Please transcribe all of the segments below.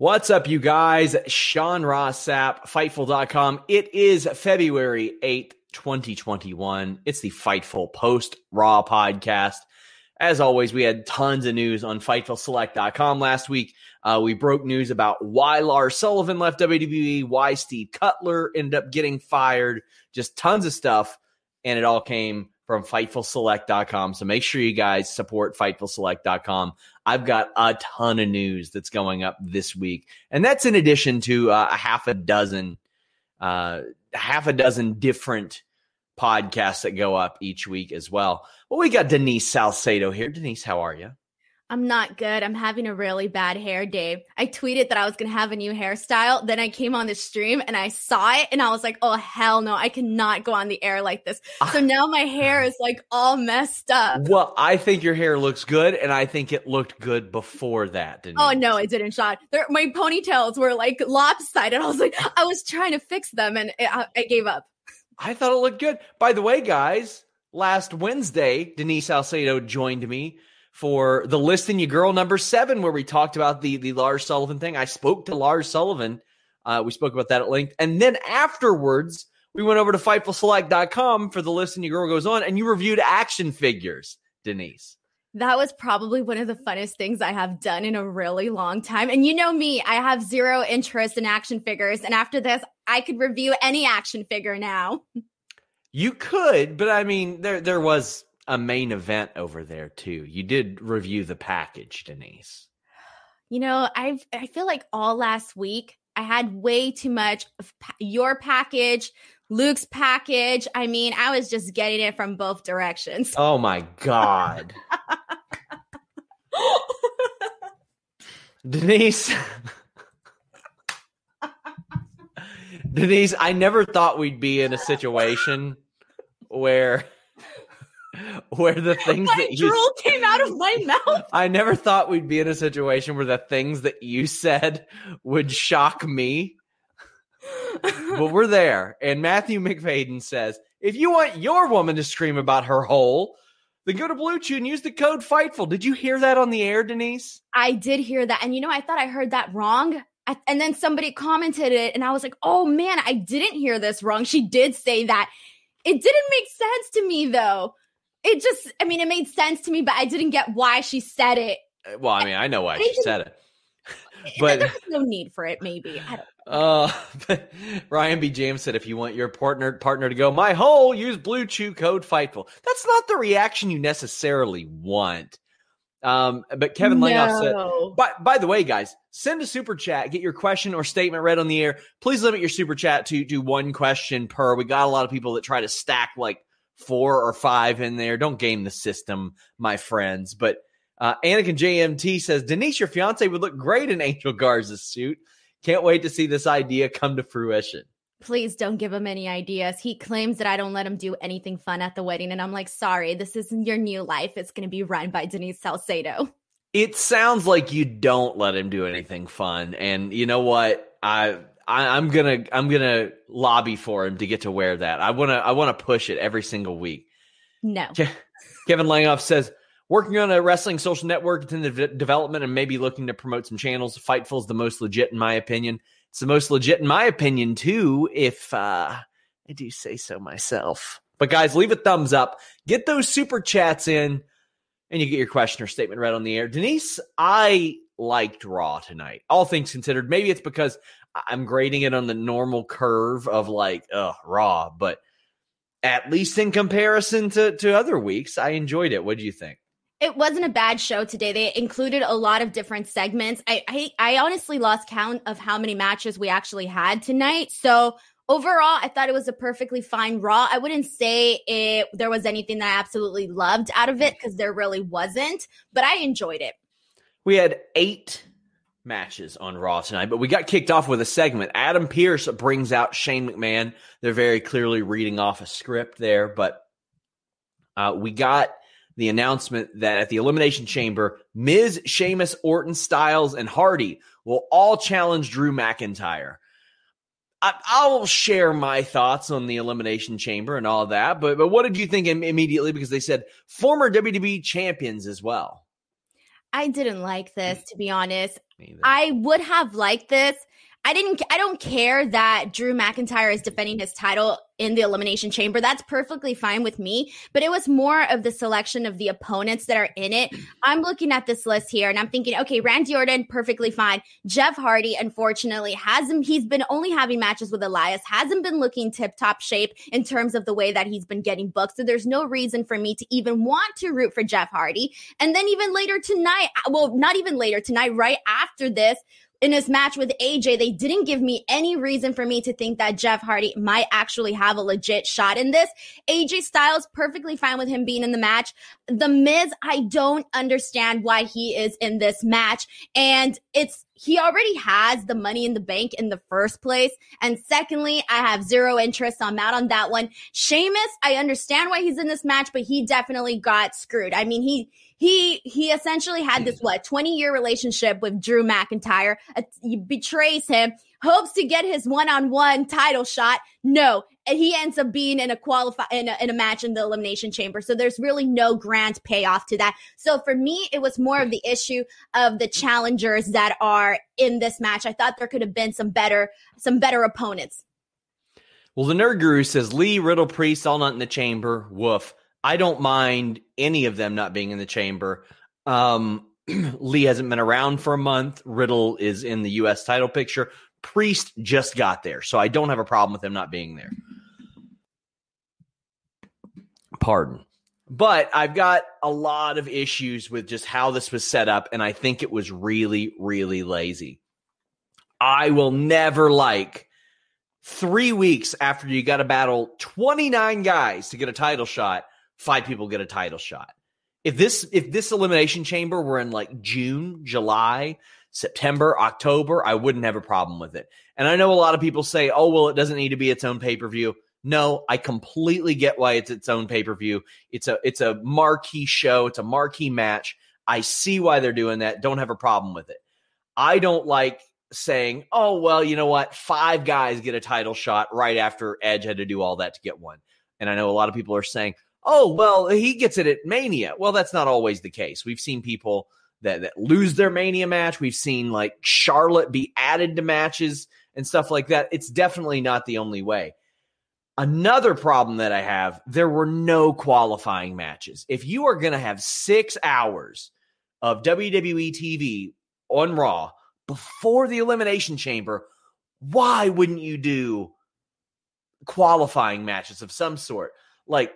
What's up, you guys? Sean Ross Sapp, Fightful.com. It is February 8th, 2021. It's the Fightful Post Raw podcast. As always, we had tons of news on FightfulSelect.com last week. Uh, we broke news about why Lars Sullivan left WWE, why Steve Cutler ended up getting fired, just tons of stuff. And it all came from FightfulSelect.com. So make sure you guys support FightfulSelect.com. I've got a ton of news that's going up this week, and that's in addition to uh, a half a dozen, uh, half a dozen different podcasts that go up each week as well. Well, we got Denise Salcedo here. Denise, how are you? I'm not good. I'm having a really bad hair day. I tweeted that I was going to have a new hairstyle. Then I came on the stream and I saw it and I was like, oh, hell no, I cannot go on the air like this. Ah. So now my hair is like all messed up. Well, I think your hair looks good and I think it looked good before that. Oh, no, it didn't, Sean. my ponytails were like lopsided. I was like, I was trying to fix them and it, uh, I, I gave up. I thought it looked good. By the way, guys, last Wednesday, Denise Salcedo joined me for the listing you girl number seven, where we talked about the the Lars Sullivan thing. I spoke to Lars Sullivan. Uh, we spoke about that at length. And then afterwards, we went over to FightfulSelect.com for the listing your girl goes on, and you reviewed action figures, Denise. That was probably one of the funnest things I have done in a really long time. And you know me, I have zero interest in action figures. And after this, I could review any action figure now. You could, but I mean, there there was a main event over there too. You did review the package, Denise. You know, I I feel like all last week I had way too much of pa- your package, Luke's package. I mean, I was just getting it from both directions. Oh my god. Denise Denise, I never thought we'd be in a situation where where the things that you drool came out of my mouth. I never thought we'd be in a situation where the things that you said would shock me. but we're there. And Matthew McFadden says, if you want your woman to scream about her hole, then go to BlueChew and use the code FIGHTFUL. Did you hear that on the air, Denise? I did hear that. And you know, I thought I heard that wrong. I, and then somebody commented it, and I was like, oh man, I didn't hear this wrong. She did say that. It didn't make sense to me, though. It just, I mean, it made sense to me, but I didn't get why she said it. Uh, Well, I mean, I know why she said it. But there's no need for it, maybe. I don't Uh, but Ryan B. James said, if you want your partner partner to go my hole, use BlueChew code Fightful. That's not the reaction you necessarily want. Um, but Kevin Langhoff said, No. by, by the way, guys, send a super chat. Get your question or statement read on the air. Please limit your super chat to to one question per. We got a lot of people that try to stack like four or five in there. Don't game the system, my friends. But uh, Anakin JMT says, Denise, your fiance would look great in Angel Garza's suit. Can't wait to see this idea come to fruition. Please don't give him any ideas. He claims that I don't let him do anything fun at the wedding. And I'm like, sorry, this isn't your new life. It's going to be run by Denise Salcedo. It sounds like you don't let him do anything fun, and you know what? I, I am gonna I'm gonna lobby for him to get to wear that. I wanna I wanna push it every single week. No. Kevin Langoff says working on a wrestling social network. It's in the development and maybe looking to promote some channels. Fightful is the most legit in my opinion. It's the most legit in my opinion too. If uh, I do say so myself. But guys, leave a thumbs up. Get those super chats in and you get your question or statement read on the air. Denise, I liked Raw tonight. All things considered, maybe it's because I'm grading it on the normal curve of like, uh, Raw, but at least in comparison to, to other weeks, I enjoyed it. What do you think? It wasn't a bad show today. They included a lot of different segments. I, I, I honestly lost count of how many matches we actually had tonight. So overall, I thought it was a perfectly fine Raw. I wouldn't say it there was anything that I absolutely loved out of it because there really wasn't, but I enjoyed it. We had eight matches on Raw tonight, but we got kicked off with a segment. Adam Pearce brings out Shane McMahon. They're very clearly reading off a script there, but uh, we got the announcement that at the Elimination Chamber, Miz, Sheamus, Orton, Styles, and Hardy will all challenge Drew McIntyre. I, will share my thoughts on the Elimination Chamber and all that, but but what did you think immediately? Because they said former WWE champions as well. I didn't like this, to be honest. I would have liked this I didn't I don't care that Drew McIntyre is defending his title in the elimination chamber. That's perfectly fine with me, but it was more of the selection of the opponents that are in it. I'm looking at this list here and I'm thinking, okay, Randy Orton perfectly fine. Jeff Hardy unfortunately hasn't he's been only having matches with Elias, hasn't been looking tip-top shape in terms of the way that he's been getting booked. So there's no reason for me to even want to root for Jeff Hardy. And then even later tonight, well, not even later tonight, right after this, in his match with AJ, they didn't give me any reason for me to think that Jeff Hardy might actually have a legit shot in this. AJ Styles, perfectly fine with him being in the match. The Miz, I don't understand why he is in this match. And it's, he already has the money in the bank in the first place. And secondly, I have zero interest. So I'm out on that one. Sheamus, I understand why he's in this match, but he definitely got screwed. I mean, he, he he essentially had this what 20 year relationship with Drew McIntyre. He betrays him, hopes to get his one on one title shot. No, and he ends up being in a qualify in a, in a match in the elimination chamber. So there's really no grand payoff to that. So for me, it was more of the issue of the challengers that are in this match. I thought there could have been some better some better opponents. Well, the nerd guru says Lee Riddle Priest all not in the chamber. Woof. I don't mind any of them not being in the chamber. Um, Lee hasn't been around for a month. Riddle is in the U.S. title picture. Priest just got there, so I don't have a problem with him not being there. Pardon. But I've got a lot of issues with just how this was set up, and I think it was really, really lazy. I will never like three weeks after you got to battle 29 guys to get a title shot five people get a title shot. If this if this elimination chamber were in like June, July, September, October, I wouldn't have a problem with it. And I know a lot of people say, "Oh, well, it doesn't need to be its own pay-per-view." No, I completely get why it's its own pay-per-view. It's a it's a marquee show, it's a marquee match. I see why they're doing that. Don't have a problem with it. I don't like saying, "Oh, well, you know what? Five guys get a title shot right after Edge had to do all that to get one." And I know a lot of people are saying, oh, well, he gets it at Mania. Well, that's not always the case. We've seen people that, that lose their Mania match. We've seen like Charlotte be added to matches and stuff like that. It's definitely not the only way. Another problem that I have, there were no qualifying matches. If you are going to have six hours of WWE TV on Raw before the Elimination Chamber, why wouldn't you do qualifying matches of some sort? Like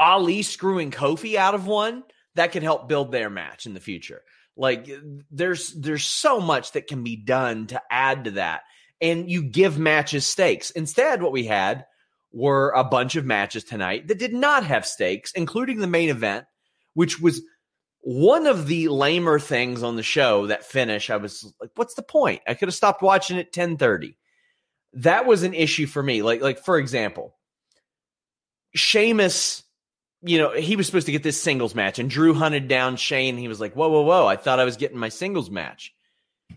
Ali screwing Kofi out of one, that could help build their match in the future. Like there's there's so much that can be done to add to that. And you give matches stakes. Instead, what we had were a bunch of matches tonight that did not have stakes, including the main event, which was one of the lamer things on the show that finish. I was like, what's the point? I could have stopped watching at 1030. That was an issue for me. Like, like for example, Sheamus you know, he was supposed to get this singles match, and Drew hunted down Shane. He was like, "Whoa, whoa, whoa! I thought I was getting my singles match."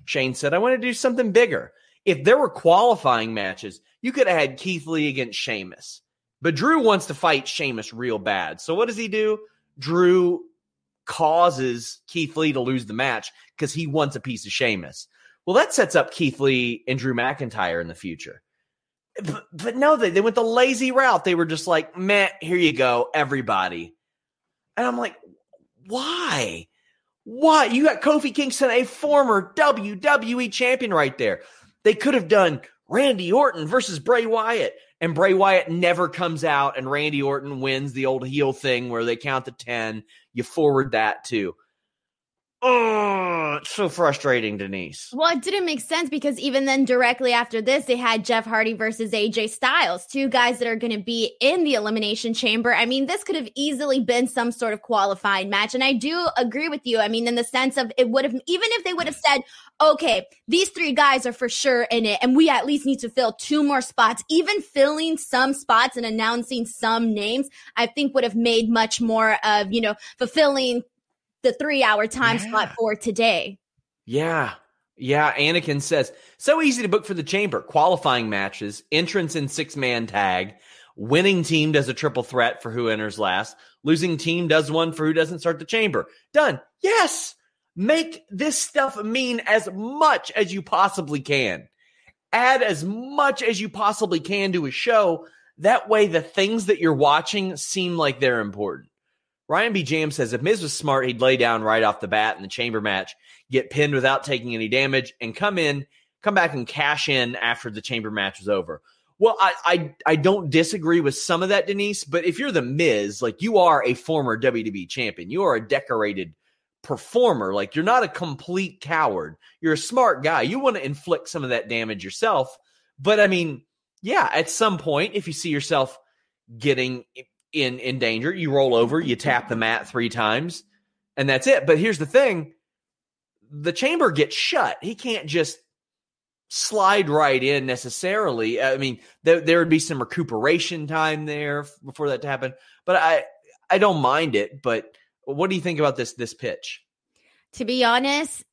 Shane said, "I want to do something bigger." If there were qualifying matches, you could have had Keith Lee against Sheamus, but Drew wants to fight Sheamus real bad. So what does he do? Drew causes Keith Lee to lose the match because he wants a piece of Sheamus. Well, that sets up Keith Lee and Drew McIntyre in the future. But, but no, they, they went the lazy route. They were just like, man, here you go, everybody. And I'm like, why? Why? You got Kofi Kingston, a former WWE champion, right there. They could have done Randy Orton versus Bray Wyatt, and Bray Wyatt never comes out, and Randy Orton wins the old heel thing where they count to 10. You forward that too. Oh, it's so frustrating, Denise. Well, it didn't make sense because even then, directly after this, they had Jeff Hardy versus AJ Styles, two guys that are going to be in the Elimination Chamber. I mean, this could have easily been some sort of qualifying match. And I do agree with you. I mean, in the sense of it would have, even if they would have said, okay, these three guys are for sure in it, and we at least need to fill two more spots, even filling some spots and announcing some names, I think would have made much more of, you know, fulfilling the three hour time yeah. slot for today. Yeah. Yeah. Anakin says, so easy to book for the chamber. Qualifying matches, entrance in six man tag. Winning team does a triple threat for who enters last. Losing team does one for who doesn't start the chamber. Done. Yes. Make this stuff mean as much as you possibly can. Add as much as you possibly can to a show. That way, the things that you're watching seem like they're important. Ryan B. Jam says if Miz was smart, he'd lay down right off the bat in the chamber match, get pinned without taking any damage, and come in, come back and cash in after the chamber match was over. Well, I, I I don't disagree with some of that, Denise. But if you're the Miz, like you are a former WWE champion, you are a decorated performer. Like you're not a complete coward. You're a smart guy. You want to inflict some of that damage yourself. But I mean, yeah, at some point, if you see yourself getting in in danger. You roll over, you tap the mat three times, and that's it. But here's the thing: the chamber gets shut. He can't just slide right in necessarily. I mean, there, there would be some recuperation time there before that to happen. But I I don't mind it. But what do you think about this this pitch? To be honest,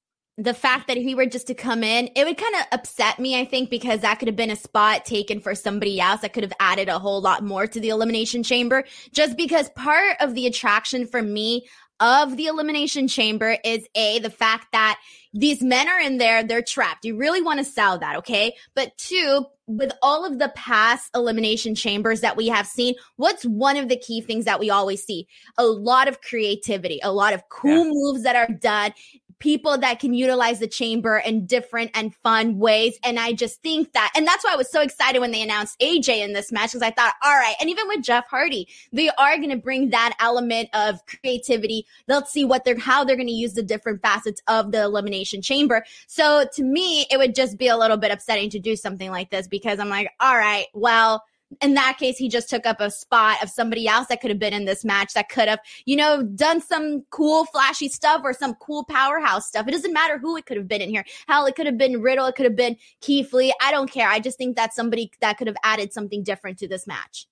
the fact that if he were just to come in, it would kind of upset me, I think, because that could have been a spot taken for somebody else that could have added a whole lot more to the elimination chamber. Just because part of the attraction for me of the elimination chamber is a the fact that these men are in there, they're trapped. You really want to sell that, okay? But two, with all of the past elimination chambers that we have seen, what's one of the key things that we always see? A lot of creativity, a lot of cool yeah. moves that are done people that can utilize the chamber in different and fun ways. And I just think that, and that's why I was so excited when they announced AJ in this match because I thought, all right. And even with Jeff Hardy, they are going to bring that element of creativity. They'll see what they're, how they're going to use the different facets of the elimination chamber. So to me, it would just be a little bit upsetting to do something like this because I'm like, all right, well, in that case, he just took up a spot of somebody else that could have been in this match that could have, you know, done some cool, flashy stuff or some cool powerhouse stuff. It doesn't matter who it could have been in here. Hell, it could have been Riddle. It could have been Keith Lee. I don't care. I just think that somebody that could have added something different to this match.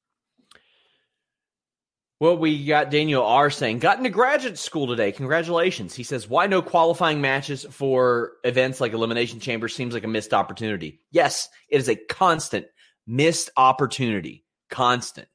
Well, we got Daniel R saying, got into graduate school today. Congratulations. He says, why no qualifying matches for events like Elimination Chamber seems like a missed opportunity. Yes, it is a constant missed opportunity, constant.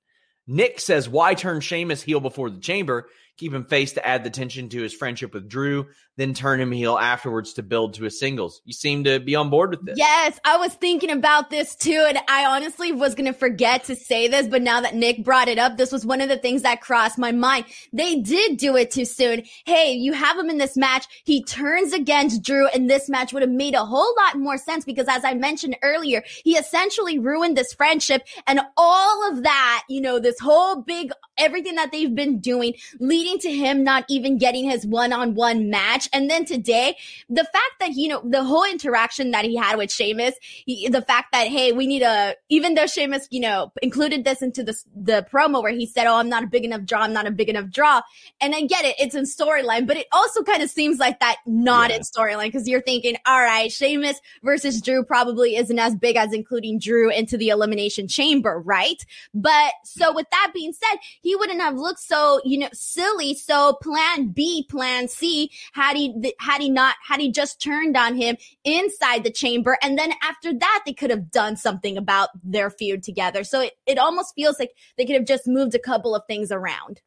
Nick says, why turn Sheamus heel before the chamber? Keep him face to add the tension to his friendship with Drew, then turn him heel afterwards to build to a singles. You seem to be on board with this. Yes, I was thinking about this too. And I honestly was going to forget to say this, but now that Nick brought it up, this was one of the things that crossed my mind. They did do it too soon. Hey, you have him in this match. He turns against Drew and this match would have made a whole lot more sense because as I mentioned earlier, he essentially ruined this friendship and all of that, you know, this whole big, everything that they've been doing leads leading to him not even getting his one-on-one match. And then today, the fact that, you know, the whole interaction that he had with Sheamus, he, the fact that, hey, we need a, even though Sheamus, you know, included this into the, the promo where he said, oh, I'm not a big enough draw, I'm not a big enough draw. And I get it, it's in storyline, but it also kind of seems like that not yeah. in storyline because you're thinking, all right, Sheamus versus Drew probably isn't as big as including Drew into the elimination chamber, right? But so with that being said, he wouldn't have looked so, you know, silly. So plan B, plan C, had he, had he not, had he just turned on him inside the chamber. And then after that, they could have done something about their feud together. So it, it almost feels like they could have just moved a couple of things around.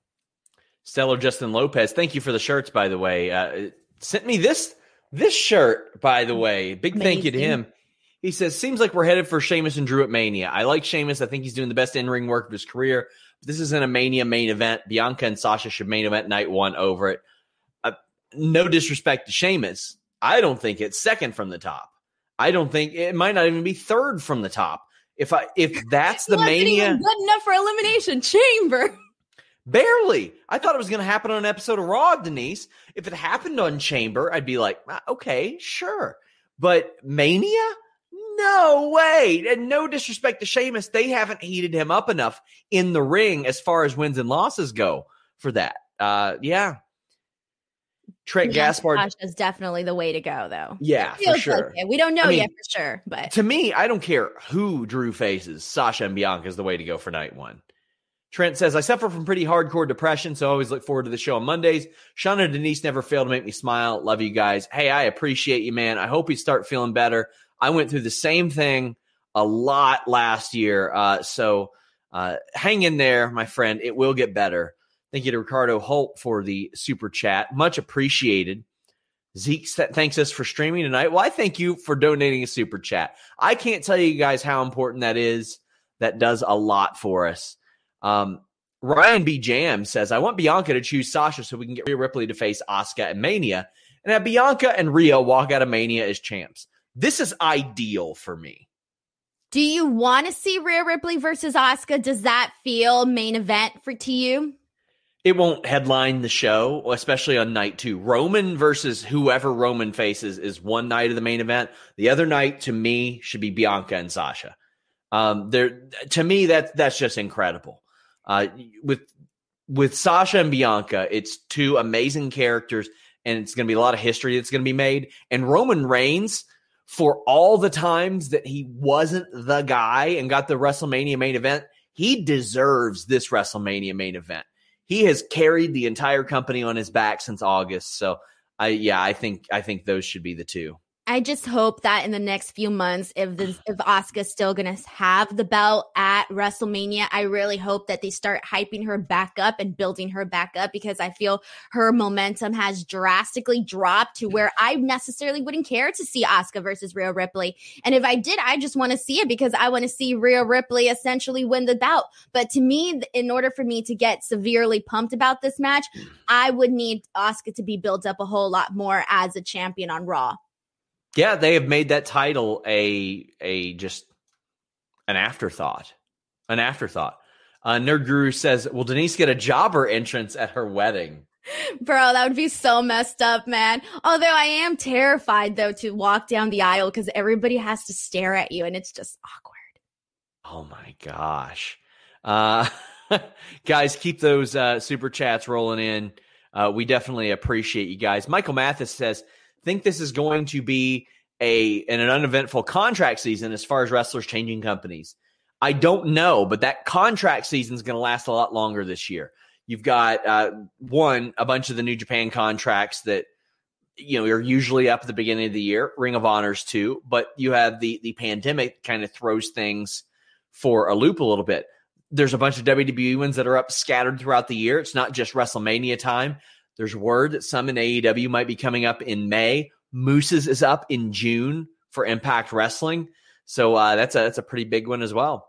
Stellar Justin Lopez, thank you for the shirts, by the way. Uh, sent me this this shirt, by the way. Big Amazing. thank you to him. He says, seems like we're headed for Sheamus and Drew at Mania. I like Sheamus. I think he's doing the best in ring work of his career. This isn't a Mania main event. Bianca and Sasha should main event night one over it. Uh, no disrespect to Sheamus. I don't think it's second from the top. I don't think it might not even be third from the top. If I if that's the Mania, good enough for elimination chamber. Barely. I thought it was going to happen on an episode of Raw, Denise. If it happened on Chamber, I'd be like, ah, okay, sure. But Mania? No way. And no disrespect to Sheamus, they haven't heated him up enough in the ring as far as wins and losses go for that. Uh, yeah. Trent yeah, Gaspard is definitely the way to go, though. Yeah, for sure. Like we don't know I mean, yet for sure, but to me, I don't care who Drew faces. Sasha and Bianca is the way to go for night one. Trent says, I suffer from pretty hardcore depression, so I always look forward to the show on Mondays. Sean and Denise never fail to make me smile. Love you guys. Hey, I appreciate you, man. I hope you start feeling better. I went through the same thing a lot last year. Uh, so uh, hang in there, my friend. It will get better. Thank you to Ricardo Holt for the super chat. Much appreciated. Zeke thanks us for streaming tonight. Well, I thank you for donating a super chat. I can't tell you guys how important that is. That does a lot for us. Um, Ryan B. Jam says, I want Bianca to choose Sasha so we can get Rhea Ripley to face Asuka and Mania, and have Bianca and Rhea walk out of Mania as champs. This is ideal for me. Do you want to see Rhea Ripley versus Asuka? Does that feel main event for to you? It won't headline the show, especially on night two. Roman versus whoever Roman faces is one night of the main event. The other night, to me, should be Bianca and Sasha. Um, there, to me, that that's just incredible. Uh, with with Sasha and Bianca, it's two amazing characters, and it's going to be a lot of history that's going to be made. And Roman Reigns, for all the times that he wasn't the guy and got the WrestleMania main event, he deserves this WrestleMania main event. He has carried the entire company on his back since August. So, I yeah, I think I think those should be the two. I just hope that in the next few months, if this, if Asuka's still gonna have the belt at WrestleMania, I really hope that they start hyping her back up and building her back up because I feel her momentum has drastically dropped to where I necessarily wouldn't care to see Asuka versus Rhea Ripley. And if I did, I just want to see it because I want to see Rhea Ripley essentially win the bout. But to me, in order for me to get severely pumped about this match, I would need Asuka to be built up a whole lot more as a champion on Raw. Yeah, they have made that title a a just an afterthought. An afterthought. Uh, Nerd Guru says, "Will Denise get a jobber entrance at her wedding?" Bro, that would be so messed up, man. Although I am terrified though to walk down the aisle because everybody has to stare at you and it's just awkward. Oh my gosh. Uh, guys, keep those uh, super chats rolling in. Uh, we definitely appreciate you guys. Michael Mathis says, think this is going to be a an uneventful contract season as far as wrestlers changing companies. I don't know, but that contract season is going to last a lot longer this year. You've got uh, one a bunch of the New Japan contracts that you know are usually up at the beginning of the year. Ring of Honors too, but you have the the pandemic kind of throws things for a loop a little bit. There's a bunch of WWE ones that are up scattered throughout the year. It's not just WrestleMania time. There's word that some in AEW might be coming up in May. Moose's is up in June for Impact Wrestling. So uh, that's a that's a pretty big one as well.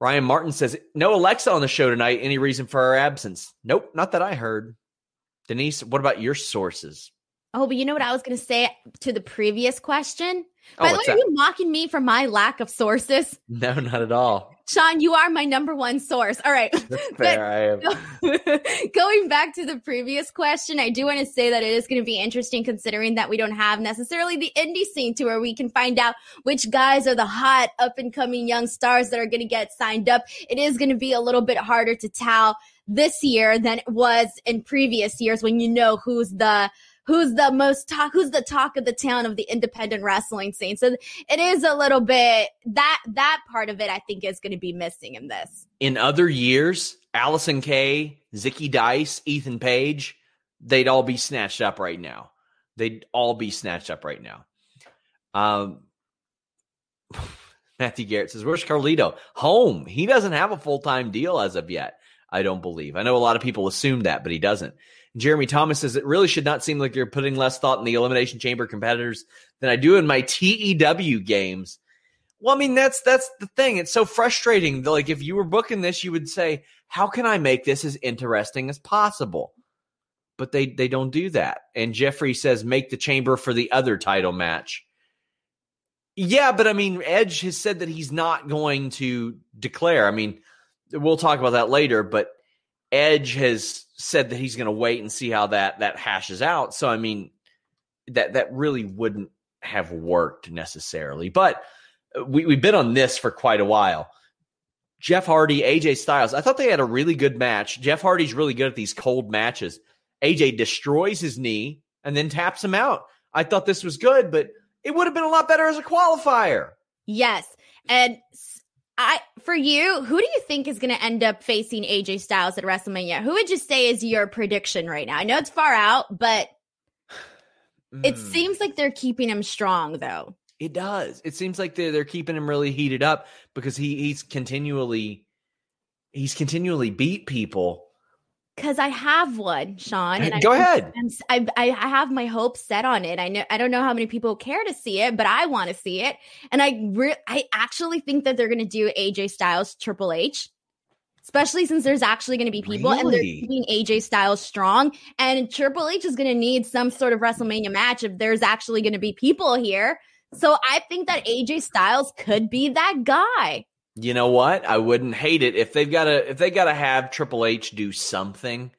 Ryan Martin says, no Alexa on the show tonight. Any reason for her absence? Nope, not that I heard. Denise, what about your sources? Oh, but you know what I was going to say to the previous question? Oh, By the way, what's are you mocking me for my lack of sources? No, not at all. Sean, you are my number one source. All right. That's fair. I am. Going back to the previous question, I do want to say that it is going to be interesting considering that we don't have necessarily the indie scene to where we can find out which guys are the hot up and coming young stars that are going to get signed up. It is going to be a little bit harder to tell this year than it was in previous years when you know who's the who's the most talk who's the talk of the town of the independent wrestling scene. So it is a little bit that that part of it I think is going to be missing in this. In other years, Allysin Kay, Zicky Dice, Ethan Page, they'd all be snatched up right now. They'd all be snatched up right now. Um, Matthew Garrett says, Where's Carlito? Home. He doesn't have a full time deal as of yet. I don't believe. I know a lot of people assume that, but he doesn't. Jeremy Thomas says, It really should not seem like you're putting less thought in the Elimination Chamber competitors than I do in my TEW games. Well, I mean, that's that's the thing. It's so frustrating. Like if you were booking this, you would say, How can I make this as interesting as possible? But they they don't do that. And Jeffrey says, make the chamber for the other title match. Yeah, but I mean, Edge has said that he's not going to declare. I mean, we'll talk about that later, but Edge has said that he's going to wait and see how that that hashes out. So I mean, that that really wouldn't have worked necessarily. But uh, we we've been on this for quite a while. Jeff Hardy, AJ Styles. I thought they had a really good match. Jeff Hardy's really good at these cold matches. AJ destroys his knee and then taps him out. I thought this was good, but it would have been a lot better as a qualifier. Yes. And I for you, who do you think is going to end up facing AJ Styles at WrestleMania? Who would you say is your prediction right now? I know it's far out, but it Mm. seems like they're keeping him strong though. It does. It seems like they're they're keeping him really heated up because he he's continually he's continually beat people. Cuz I have one, Sean, and I Go ahead. I'm s- I, I I have my hopes set on it. I know I don't know how many people care to see it, but I want to see it, and I re- I actually think that they're going to do AJ Styles Triple H, especially since there's actually going to be people and they're keeping AJ Styles strong, and Triple H is going to need some sort of WrestleMania match if there's actually going to be people here. So I think that AJ Styles could be that guy. You know what? I wouldn't hate it if they've got to if they got to have Triple H do something.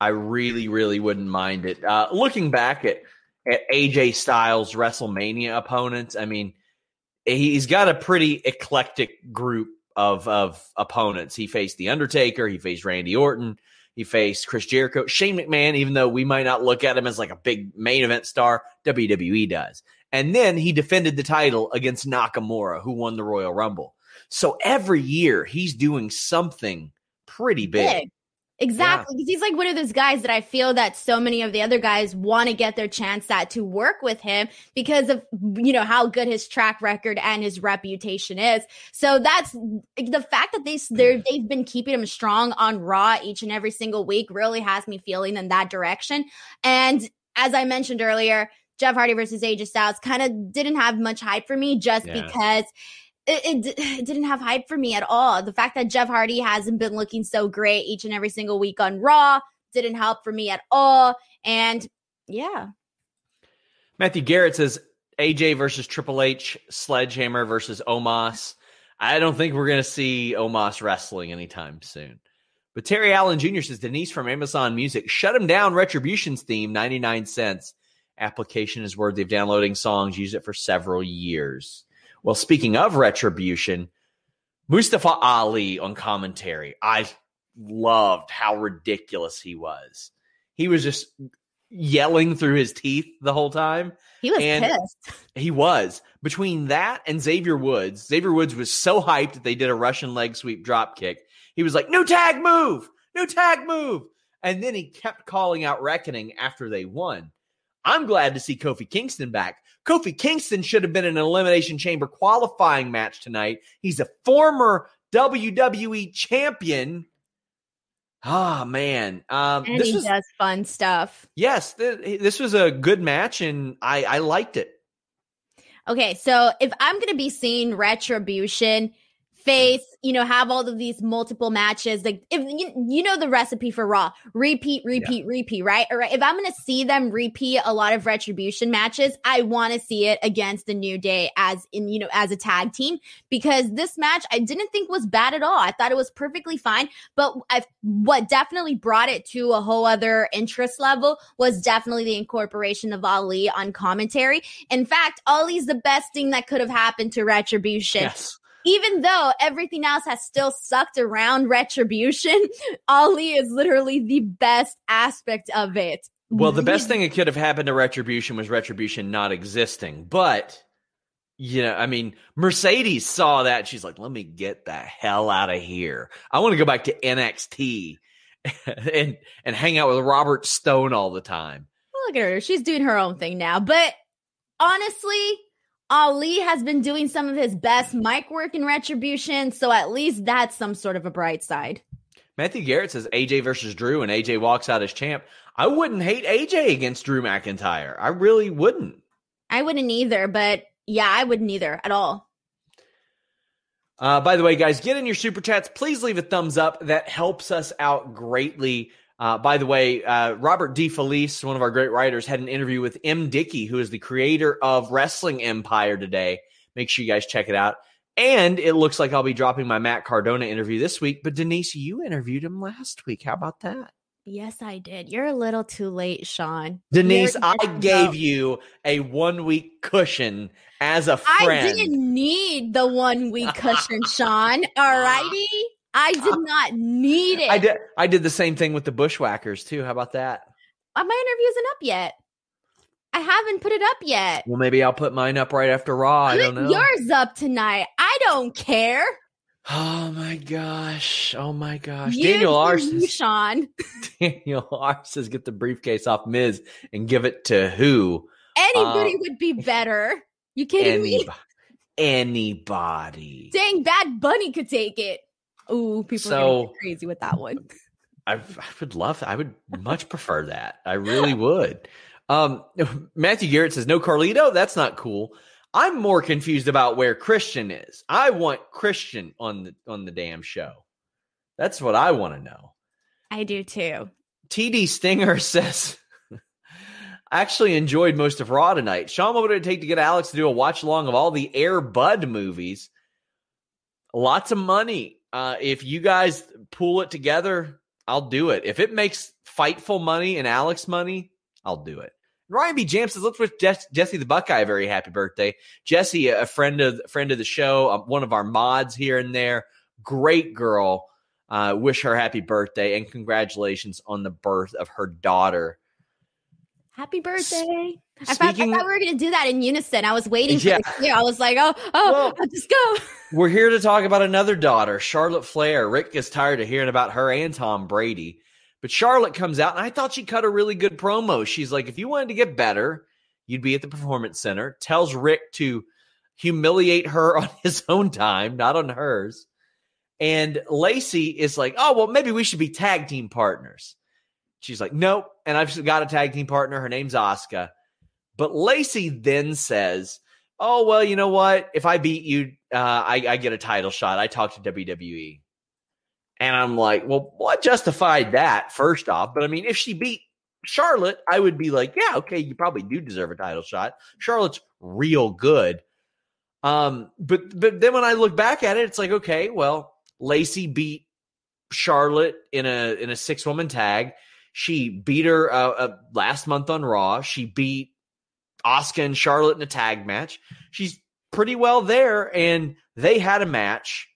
I really, really wouldn't mind it. Uh, looking back at at AJ Styles WrestleMania opponents, I mean, he's got a pretty eclectic group of of opponents. He faced The Undertaker, he faced Randy Orton, he faced Chris Jericho, Shane McMahon. Even though we might not look at him as like a big main event star, WWE does. And then he defended the title against Nakamura, who won the Royal Rumble. So every year he's doing something pretty big. big. Exactly. Because he's like one of those guys that I feel that so many of the other guys want to get their chance at to work with him because of, you know, how good his track record and his reputation is. So that's the fact that they, hmm. they're, they've been keeping him strong on Raw each and every single week really has me feeling in that direction. And as I mentioned earlier, Jeff Hardy versus AJ Styles kind of didn't have much hype for me just Yeah. because it, it, it didn't have hype for me at all. The fact that Jeff Hardy hasn't been looking so great each and every single week on Raw didn't help for me at all. And yeah, Matthew Garrett says AJ versus Triple H, Sledgehammer versus Omos. I don't think we're going to see Omos wrestling anytime soon. But Terry Allen Jr. says Denise from Amazon Music shut him down. Retribution's theme, 99 cents. Application is worthy of downloading songs. Use it for several years. Well, speaking of Retribution, Mustafa Ali on commentary. I loved how ridiculous he was. He was just yelling through his teeth the whole time. he was And- pissed. He was. Between that and Xavier Woods, Xavier Woods was so hyped that they did a Russian leg sweep drop kick. He was like, new tag move, new tag move. And then he kept calling out Reckoning after they won. I'm glad to see Kofi Kingston back. Kofi Kingston should have been in an Elimination Chamber qualifying match tonight. He's a former WWE champion. Ah, man. Um, And this he was, does fun stuff. yes, th- this was a good match, and I, I liked it. Okay, so if I'm going to be seeing Retribution face, you know, have all of these multiple matches. Like if you, you know the recipe for Raw, repeat, repeat, yeah. repeat, right? All right. If I'm going to see them repeat a lot of retribution matches, I want to see it against the New Day as in, you know, as a tag team because this match I didn't think was bad at all. I thought it was perfectly fine, but I, what definitely brought it to a whole other interest level was definitely the incorporation of Ali on commentary. In fact, Ali's the best thing that could have happened to Retribution. Yes even though everything else has still sucked around retribution, Ali is literally the best aspect of it. Well, the best thing that could have happened to retribution was retribution not existing. But you know, I mean, Mercedes saw that. She's like, let me get the hell out of here. I want to go back to NXT and and hang out with Robert Stone all the time. look at her. She's doing her own thing now. But honestly, Ali has been doing some of his best mic work in Retribution, so at least that's some sort of a bright side. Matthew Garrett says AJ versus Drew, and AJ walks out as champ. I wouldn't hate AJ against Drew McIntyre. I really wouldn't. I wouldn't either, but yeah, I wouldn't either at all. Uh, by the way, guys, get in your super chats. Please leave a thumbs up. That helps us out greatly. Uh, by the way, uh, Robert DeFelice, one of our great writers, had an interview with MDickie, who is the creator of Wrestling Empire today. Make sure you guys check it out. And it looks like I'll be dropping my Matt Cardona interview this week. But Denise, you interviewed him last week. How about that? Yes, I did. You're a little too late, Sean. Denise, I gave you a one week cushion as a friend. I didn't need the one week cushion, Sean. All righty. I did not need it. I did. I did the same thing with the Bushwhackers too. How about that? Uh, my interview isn't up yet. I haven't put it up yet. Well, maybe I'll put mine up right after Raw. Put I don't know. Yours up tonight. I don't care. Oh my gosh! Oh my gosh! You, Daniel R says, Sean. Daniel R says, "Get the briefcase off Miz and give it to who? Anybody um, would be better. You kidding anybody, me? Anybody. Dang, Bad Bunny could take it. Ooh, people so, are crazy with that one. I, I would love. I would much prefer that. I really would. Um, Matthew Garrett says no Carlito. That's not cool. I'm more confused about where Christian is. I want Christian on the on the damn show. That's what I want to know. I do too. TD Stinger says, I actually enjoyed most of Raw tonight. Sean, what would it take to get Alex to do a watch along of all the Air Bud movies? Lots of money. Uh, if you guys pull it together, I'll do it. If it makes Fightful money and Alex money, I'll do it. Ryan B. Jam says, "Let's wish Jesse the Buckeye a very happy birthday." Jesse, a friend of friend of the show, um, one of our mods here and there, great girl. Uh, wish her happy birthday and congratulations on the birth of her daughter. Happy birthday! I thought, I thought, we were going to do that in unison. I was waiting for yeah. the I was like, oh, oh, well, I'll just go. We're here to talk about another daughter, Charlotte Flair. Ric is tired of hearing about her and Tom Brady. But Charlotte comes out, and I thought she cut a really good promo. She's like, if you wanted to get better, you'd be at the Performance Center. Tells Ric to humiliate her on his own time, not on hers. And Lacey is like, oh, well, maybe we should be tag team partners. She's like, nope. And I've got a tag team partner. Her name's Asuka. But Lacey then says, "Oh well, you know what? If I beat you, uh, I, I get a title shot. I talk to WWE." And I'm like, well, what justified that? First off, but I mean, if she beat Charlotte, I would be like, yeah, okay, you probably do deserve a title shot. Charlotte's real good. Um, but but then when I look back at it, it's like, okay, well, Lacey beat Charlotte in a in a six woman tag. She beat her uh, uh, last month on Raw. She beat Asuka and Charlotte in a tag match. She's pretty well there, and they had a match,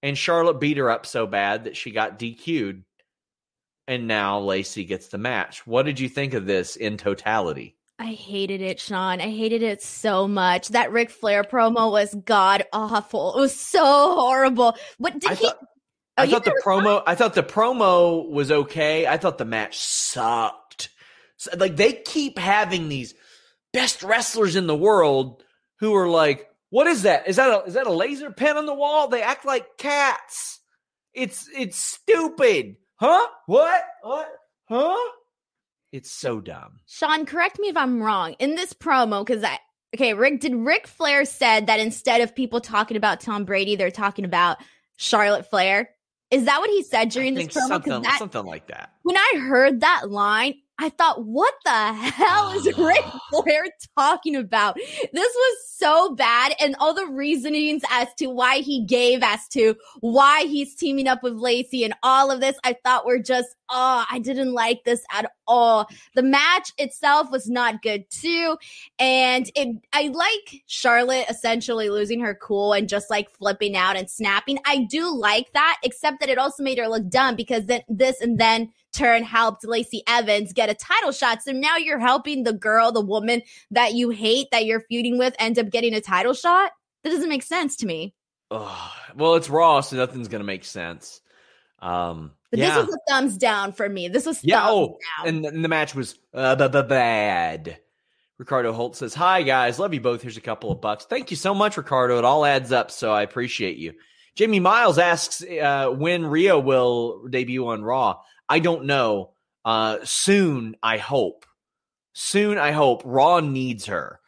and Charlotte beat her up so bad that she got DQ'd, and now Lacey gets the match. What did you think of this in totality? I hated it, Sean. I hated it so much. That Ric Flair promo was god awful. It was so horrible. What did I he? Thought, oh, I thought the promo. I thought the promo was okay. I thought the match sucked. So, like they keep having these best wrestlers in the world who are like, what is that? Is that a is that a laser pen on the wall? They act like cats. It's it's stupid. Huh? What? What? Huh? It's so dumb. Sean, correct me if I'm wrong. In this promo, because I Okay, Ric did Ric Flair said that instead of people talking about Tom Brady, they're talking about Charlotte Flair. Is that what he said during I this promo? something, that- something like that. when I heard that line, I thought, what the hell is Ric Flair talking about? This was so bad. And all the reasonings as to why he gave, as to why he's teaming up with Lacey and all of this, I thought were just, oh, I didn't like this at all. The match itself was not good too. And it, I like Charlotte essentially losing her cool and just like flipping out and snapping. I do like that, except that it also made her look dumb because then this and then turn helped Lacey Evans get a title shot. So now you're helping the girl, the woman that you hate, that you're feuding with, end up getting a title shot. That doesn't make sense to me. Ugh. well, it's Raw, so nothing's gonna make sense. Um, But yeah, this was a thumbs down for me. This was yeah. thumbs Oh, down. and, and the match was uh, bad. Ricardo Holt says, "Hi guys, love you both. Here's a couple of bucks. Thank you so much, Ricardo. It all adds up, so I appreciate you." Jamie Miles asks uh, when Rio will debut on Raw. I don't know. Uh, soon, I hope. Soon, I hope. Raw needs her.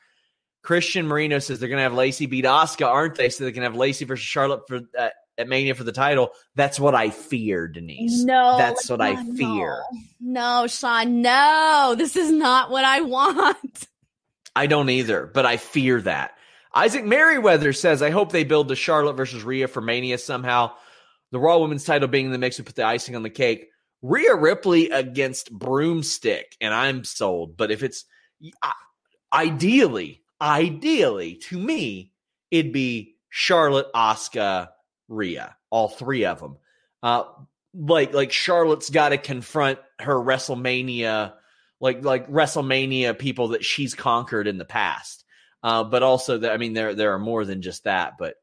Christian Marino says they're going to have Lacey beat Asuka, aren't they? So they can have Lacey versus Charlotte for uh, at Mania for the title. That's what I fear, Denise. no, that's what I no, fear. No, Sean, no. This is not what I want. I don't either, but I fear that. Isaac Merriweather says, I hope they build the Charlotte versus Rhea for Mania somehow. The Raw Women's title being in the mix would put the icing on the cake. Rhea Ripley against Broomstick, and I'm sold. But if it's ideally, ideally to me, it'd be Charlotte, Asuka, Rhea, all three of them. Uh, like like Charlotte's got to confront her WrestleMania, like like WrestleMania people that she's conquered in the past. Uh, but also that I mean there there are more than just that. But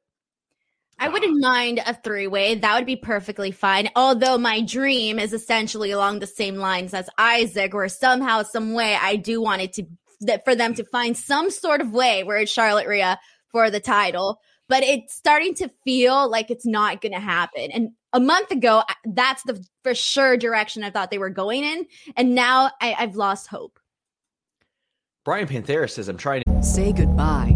I wouldn't mind a three way. That would be perfectly fine. Although my dream is essentially along the same lines as Isaac, where somehow, some way, I do want it to that for them to find some sort of way where it's Charlotte Rhea for the title. But it's starting to feel like it's not going to happen. And a month ago, that's the for sure direction I thought they were going in, and now I, I've lost hope. Brian Panthera says I'm trying to Say goodbye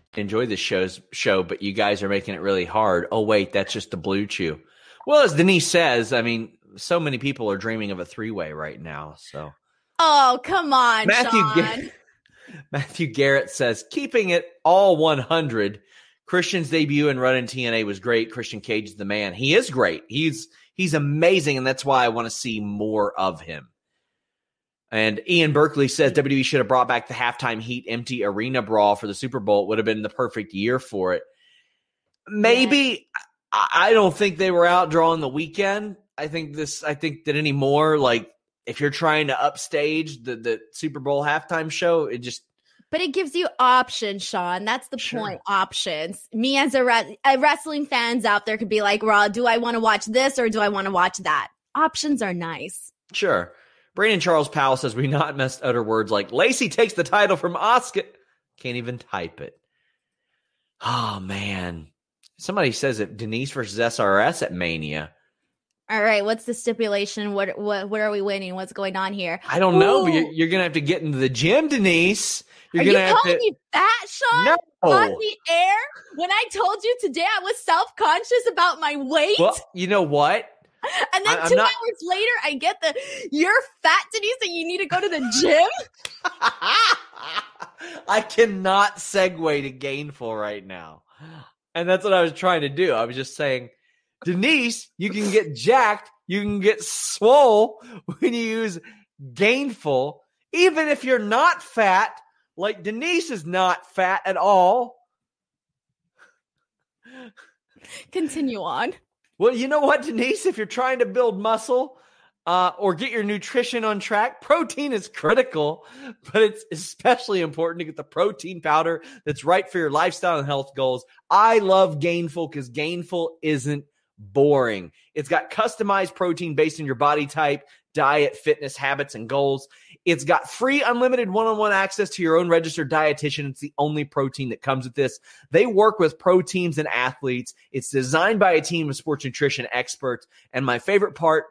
enjoy this show's show, but you guys are making it really hard. Oh wait, that's just the BlueChew. Well, as Denise says, I mean, so many people are dreaming of a three way right now. So Oh, come on, Matthew Sean. Gar- Matthew Garrett says, keeping it all 100. Christian's debut and run in TNA was great. Christian Cage is the man. He is great. He's he's amazing, and that's why I want to see more of him. And Ian Berkeley says WWE should have brought back the halftime heat empty arena brawl for the Super Bowl. It would have been the perfect year for it. Maybe I, I don't think they were out drawing the Weeknd. I think this. I think that anymore, like if you're trying to upstage the the Super Bowl halftime show, it just But it gives you options, Sean. That's the Sure. point. Options. Me as a, re- a wrestling fans out there could be like, "Raw, do I want to watch this or do I want to watch that?" Options are nice. Sure. Brandon Charles Powell says we not must utter words like Lacey takes the title from Asuka. Can't even type it. Oh man. Somebody says it Denise versus SRS at Mania. All right, what's the stipulation? What what what are we winning? What's going on here? I don't know, but you're, you're gonna have to get into the gym, Denise. You're are you gonna have calling to me fat, Sean? No. On the air? When I told you today I was self conscious about my weight, Well, you know what? and then I- 2 not- hours later I get the you're fat, Denise, and you need to go to the gym. I cannot segue to gainful right now. And that's what I was trying to do. I was just saying, Denise, you can get jacked, you can get swole when you use gainful, even if you're not fat. Like Denise is not fat at all. Continue on. Well, you know what, Denise? If you're trying to build muscle uh, or get your nutrition on track, protein is critical, but it's especially important to get the protein powder that's right for your lifestyle and health goals. I love Gainful because Gainful isn't boring. It's got customized protein based on your body type, diet, fitness, habits, and goals. It's got free unlimited one-on-one access to your own registered dietitian. It's the only protein that comes with this. They work with pro teams and athletes. It's designed by a team of sports nutrition experts. And my favorite part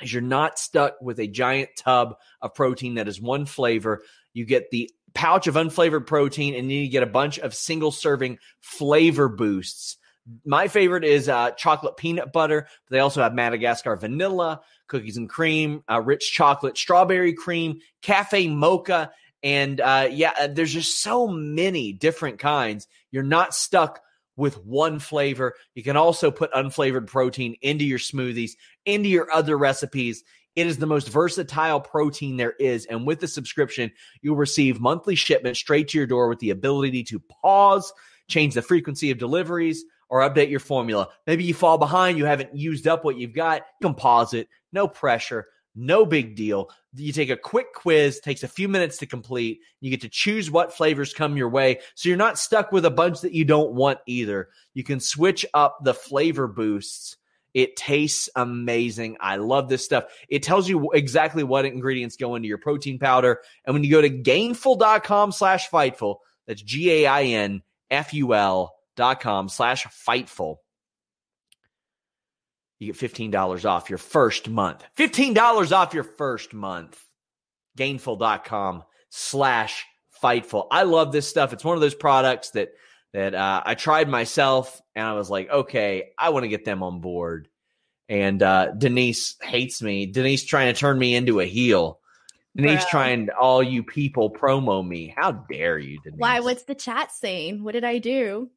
is you're not stuck with a giant tub of protein that is one flavor. You get the pouch of unflavored protein and then you get a bunch of single serving flavor boosts my favorite is uh, chocolate peanut butter. They also have Madagascar vanilla, cookies and cream, uh, rich chocolate, strawberry cream, cafe mocha. And uh, yeah, uh, there's just so many different kinds. You're not stuck with one flavor. You can also put unflavored protein into your smoothies, into your other recipes. It is the most versatile protein there is. And with the subscription, you'll receive monthly shipment straight to your door with the ability to pause, change the frequency of deliveries, or update your formula. Maybe you fall behind, you haven't used up what you've got. Composite, no pressure, no big deal. You take a quick quiz, takes a few minutes to complete. You get to choose what flavors come your way. So you're not stuck with a bunch that you don't want either. You can switch up the flavor boosts. It tastes amazing. I love this stuff. It tells you exactly what ingredients go into your protein powder. And when you go to gainful.com slash fightful, that's G A I N F U L dot com slash fightful you get $15 off your first month $15 off your first month gainful.com slash fightful i love this stuff it's one of those products that that uh, i tried myself and i was like okay i want to get them on board and uh, denise hates me denise trying to turn me into a heel Denise trying all you people promo me. How dare you, Denise? Why? What's the chat saying? What did I do?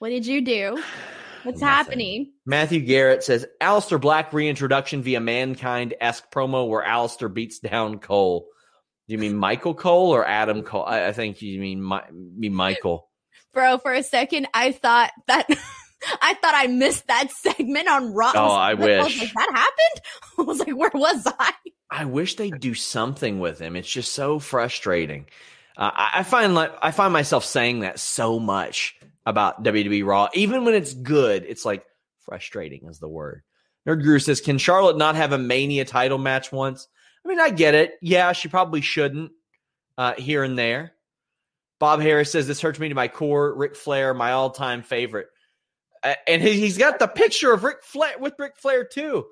What did you do? What's happening? Matthew Garrett says Aleister Black reintroduction via mankind esque promo where Aleister beats down Cole. Do you mean Michael Cole or Adam Cole? I, I think you mean, my, mean Michael. Bro, for a second, I thought that I thought I missed that segment on Raw. Oh, I wish. I was like, that happened? I was like, where was I? I wish they'd do something with him. It's just so frustrating. Uh, I, I find like I find myself saying that so much about WWE Raw. Even when it's good, it's like frustrating is the word. Nerd Guru says, Can Charlotte not have a Mania title match once? I mean, I get it. Yeah, she probably shouldn't uh, here and there. Bob Harris says, This hurts me to my core. Ric Flair, my all time favorite. Uh, and he's got the picture of Ric Flair with Ric Flair, too.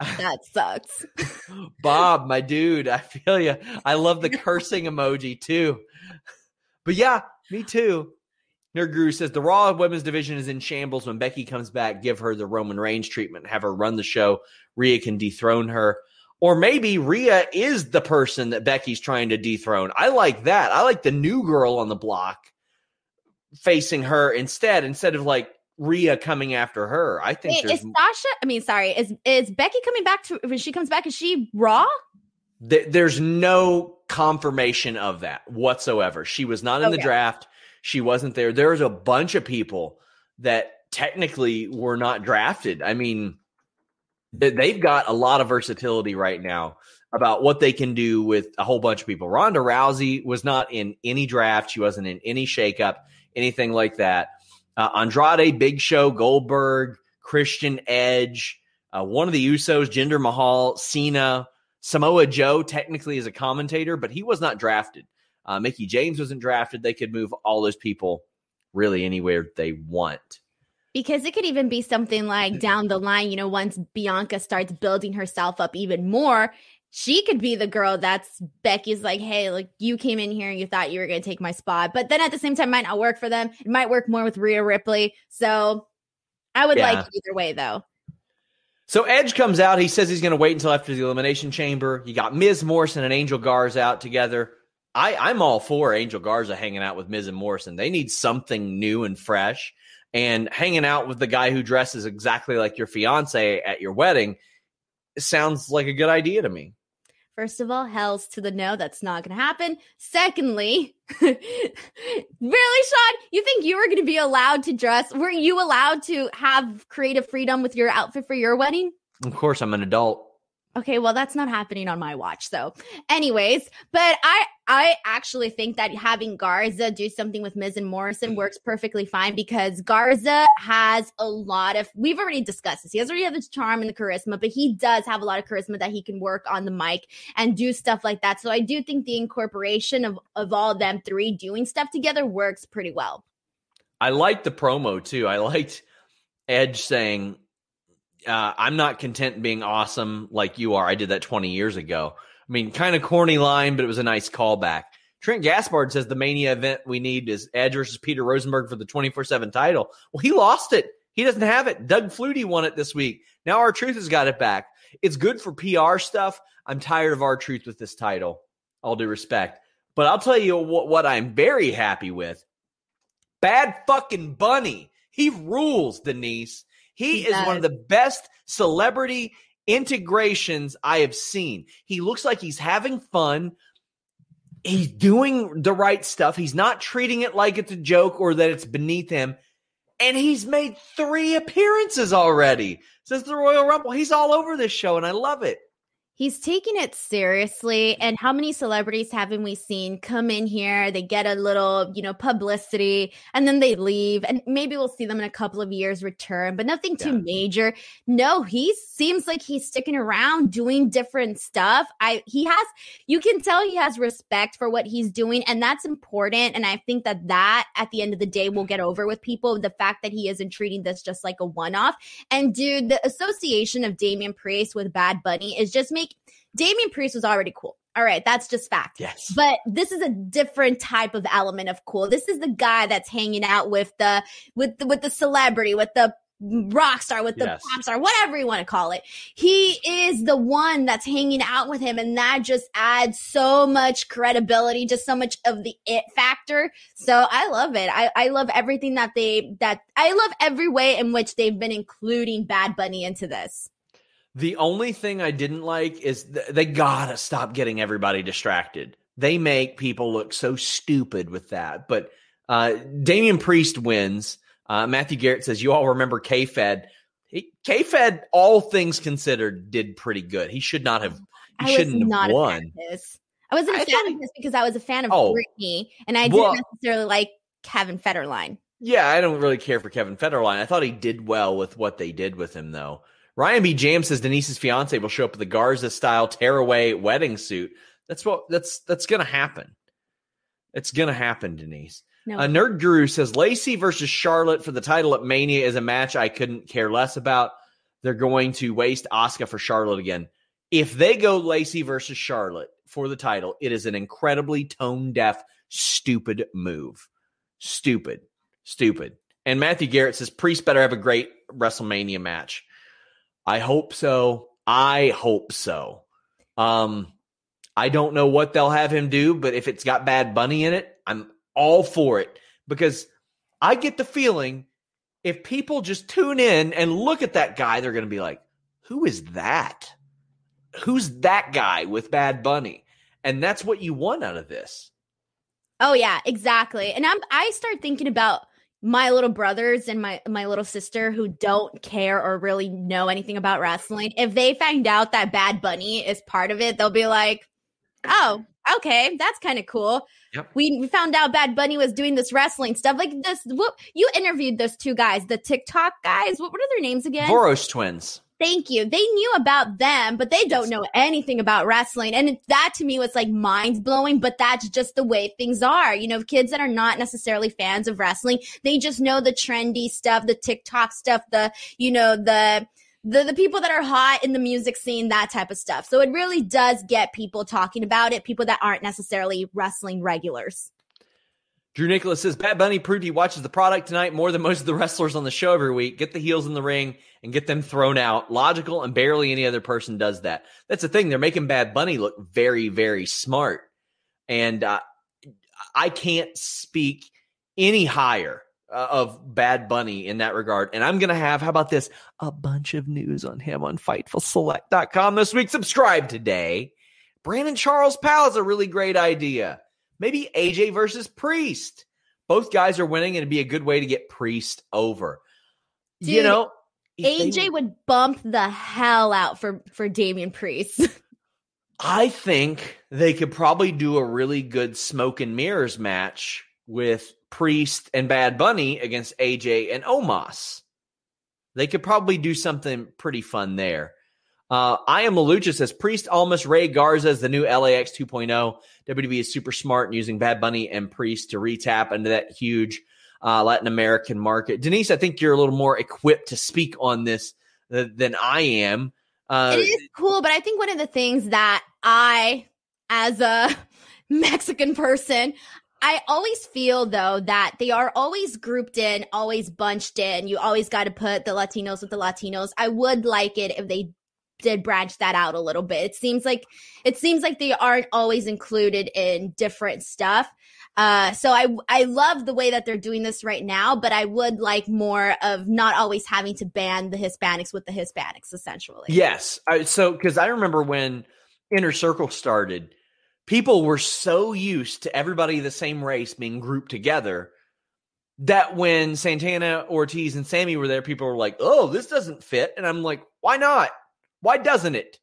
That sucks. Bob, my dude, I feel you. I love the cursing emoji, too. But yeah, me too. Nerd Guru says the Raw women's division is in shambles. When Becky comes back, give her the Roman Reigns treatment, have her run the show. Rhea can dethrone her. Or maybe Rhea is the person that Becky's trying to dethrone. I like that. I like the new girl on the block facing her instead, instead of like Rhea coming after her. I think Wait, is Sasha. I mean, sorry, is is Becky coming back to when she comes back? Is she Raw? Th- there's no confirmation of that whatsoever. She was not in okay. the draft she wasn't there. There was a bunch of people that technically were not drafted. I mean, they've got a lot of versatility right now about what they can do with a whole bunch of people. Ronda Rousey was not in any draft. She wasn't in any shakeup, anything like that. Uh, Andrade, Big Show, Goldberg, Christian Edge, uh, one of the Usos, Jinder Mahal, Cena, Samoa Joe technically is a commentator, but he was not drafted. Uh, Mickie James wasn't drafted. They could move all those people really anywhere they want. Because it could even be something like down the line, you know, once Bianca starts building herself up even more, she could be the girl that's Becky's like, hey, like you came in here and you thought you were going to take my spot. But then at the same time, might not work for them. It might work more with Rhea Ripley. So I would yeah. like either way, though. So Edge comes out. He says he's going to wait until after the Elimination Chamber. You got Miz Morrison and Angel Garza out together. I, I'm all for Angel Garza hanging out with Miz and Morrison. They need something new and fresh. And hanging out with the guy who dresses exactly like your fiance at your wedding sounds like a good idea to me. First of all, hell's to the no, that's not going to happen. Secondly, really, Sean, you think you were going to be allowed to dress? Were you allowed to have creative freedom with your outfit for your wedding? Of course, I'm an adult. Okay, well that's not happening on my watch. So, anyways, but I I actually think that having Garza do something with Miz and Morrison mm. works perfectly fine because Garza has a lot of we've already discussed this. He has already have the charm and the charisma, but he does have a lot of charisma that he can work on the mic and do stuff like that. So I do think the incorporation of of all of them three doing stuff together works pretty well. I liked the promo too. I liked Edge saying uh, I'm not content being awesome like you are. I did that 20 years ago. I mean, kind of corny line, but it was a nice callback. Trent Gaspard says the Mania event we need is Edge versus Peter Rosenberg for the 24 7 title. Well, he lost it. He doesn't have it. Doug Flutie won it this week. Now R-Truth has got it back. It's good for PR stuff. I'm tired of R-Truth with this title, all due respect. But I'll tell you what, what I'm very happy with. Bad fucking Bunny. He rules, Denise. He, he is does. one of the best celebrity integrations I have seen. He looks like he's having fun. He's doing the right stuff. He's not treating it like it's a joke or that it's beneath him. And he's made three appearances already since the Royal Rumble. He's all over this show, and I love it. He's taking it seriously. And how many celebrities haven't we seen come in here? They get a little, you know, publicity and then they leave. And maybe we'll see them in a couple of years return, but nothing too yeah. major. No, he seems like he's sticking around doing different stuff. I he has you can tell he has respect for what he's doing, and that's important. And I think that that at the end of the day will get over with people. The fact that he isn't treating this just like a one-off. And dude, the association of Damian Priest with Bad Bunny is just making like Damian Priest was already cool. All right, that's just fact. Yes. But this is a different type of element of cool. This is the guy that's hanging out with the with the, with the celebrity, with the rock star, with the yes. pop star, whatever you want to call it. He is the one that's hanging out with him, and that just adds so much credibility, just so much of the it factor. So I love it. I, I love everything that they that I love every way in which they've been including Bad Bunny into this. The only thing I didn't like is th- they gotta stop getting everybody distracted. They make people look so stupid with that. But uh, Damian Priest wins. Uh, Matthew Garrett says, You all remember K Fed. K Fed, all things considered, did pretty good. He should not have. He I shouldn't have won. I wasn't a I fan of this because I was a fan of oh, Britney, and I didn't well, necessarily like Kevin Federline. Yeah, I don't really care for Kevin Federline. I thought he did well with what they did with him, though. Ryan B. James says Denise's fiance will show up with the Garza style tearaway wedding suit. That's what that's that's gonna happen. It's gonna happen, Denise. No. Uh, Nerd Guru says Lacey versus Charlotte for the title at Mania is a match I couldn't care less about. They're going to waste Asuka for Charlotte again. If they go Lacey versus Charlotte for the title, it is an incredibly tone deaf, stupid move. Stupid, stupid. And Matthew Garrett says Priest better have a great WrestleMania match. I hope so. I hope so. Um, I don't know what they'll have him do, but if it's got Bad Bunny in it, I'm all for it because I get the feeling if people just tune in and look at that guy, they're going to be like, who is that? Who's that guy with Bad Bunny? And that's what you want out of this. Oh yeah, exactly. And I'm I start thinking about my little brothers and my my little sister who don't care or really know anything about wrestling, if they find out that Bad Bunny is part of it, they'll be like, "Oh, okay, that's kind of cool." Yep. We found out Bad Bunny was doing this wrestling stuff. Like this, what you interviewed those two guys, the TikTok guys. What, what are their names again? Boros twins. Thank you. They knew about them, but they don't know anything about wrestling. And that to me was like mind blowing, but that's just the way things are. You know, kids that are not necessarily fans of wrestling, they just know the trendy stuff, the TikTok stuff, the, you know, the, the, the people that are hot in the music scene, that type of stuff. So it really does get people talking about it, people that aren't necessarily wrestling regulars. Drew Nicholas says Bad Bunny proved he watches the product tonight more than most of the wrestlers on the show every week. Get the heels in the ring and get them thrown out. Logical, and barely any other person does that. That's the thing. They're making Bad Bunny look very, very smart. And uh, I can't speak any higher uh, of Bad Bunny in that regard. And I'm going to have, how about this? A bunch of news on him on FightfulSelect.com this week. Subscribe today. Brandon Charles Powell is a really great idea. Maybe AJ versus Priest. Both guys are winning, and it'd be a good way to get Priest over. Dude, you know, AJ they, would bump the hell out for for Damian Priest. I think they could probably do a really good smoke and mirrors match with Priest and Bad Bunny against AJ and Omos. They could probably do something pretty fun there. Uh, I am Malucha says Priest, Almas, Ray Garza is the new LAX 2.0. WWE is super smart in using Bad Bunny and Priest to retap into that huge uh, Latin American market. Denise, I think you're a little more equipped to speak on this th- than I am. Uh, it is cool, but I think one of the things that I, as a Mexican person, I always feel though that they are always grouped in, always bunched in. You always got to put the Latinos with the Latinos. I would like it if they did branch that out a little bit. It seems like it seems like they aren't always included in different stuff. Uh, so I I love the way that they're doing this right now, but I would like more of not always having to ban the Hispanics with the Hispanics, essentially. Yes, I, so because I remember when Inner Circle started, people were so used to everybody the same race being grouped together that when Santana, Ortiz, and Sammy were there, people were like, "Oh, this doesn't fit," and I'm like, "Why not? Why doesn't it?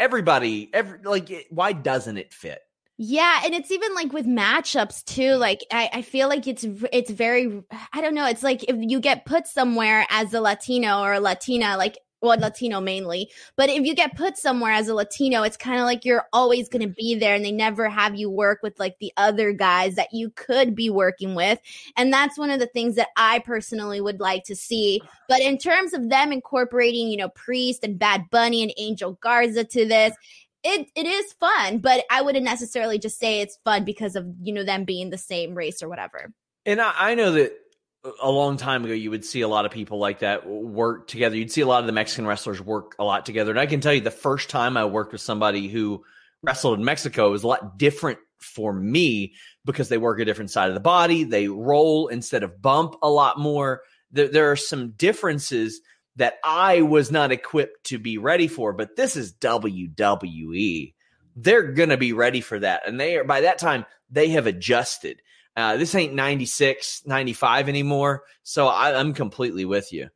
Everybody, every like, why doesn't it fit?" Yeah, and it's even like with matchups too. Like I, I feel like it's it's very I don't know. It's like if you get put somewhere as a Latino or a Latina, like well, Latino mainly. But if you get put somewhere as a Latino, it's kind of like you're always going to be there and they never have you work with like the other guys that you could be working with. And that's one of the things that I personally would like to see. But in terms of them incorporating, you know, Priest and Bad Bunny and Angel Garza to this, it it is fun, but I wouldn't necessarily just say it's fun because of, you know, them being the same race or whatever. And I, I know that a long time ago, you would see a lot of people like that work together. You'd see a lot of the Mexican wrestlers work a lot together. And I can tell you the first time I worked with somebody who wrestled in Mexico was a lot different for me because they work a different side of the body. They roll instead of bump a lot more. There, there are some differences that I was not equipped to be ready for, but this is WWE. They're going to be ready for that. And they are, by that time, they have adjusted. Uh, this ain't 96, 95 anymore. So I, am completely with you.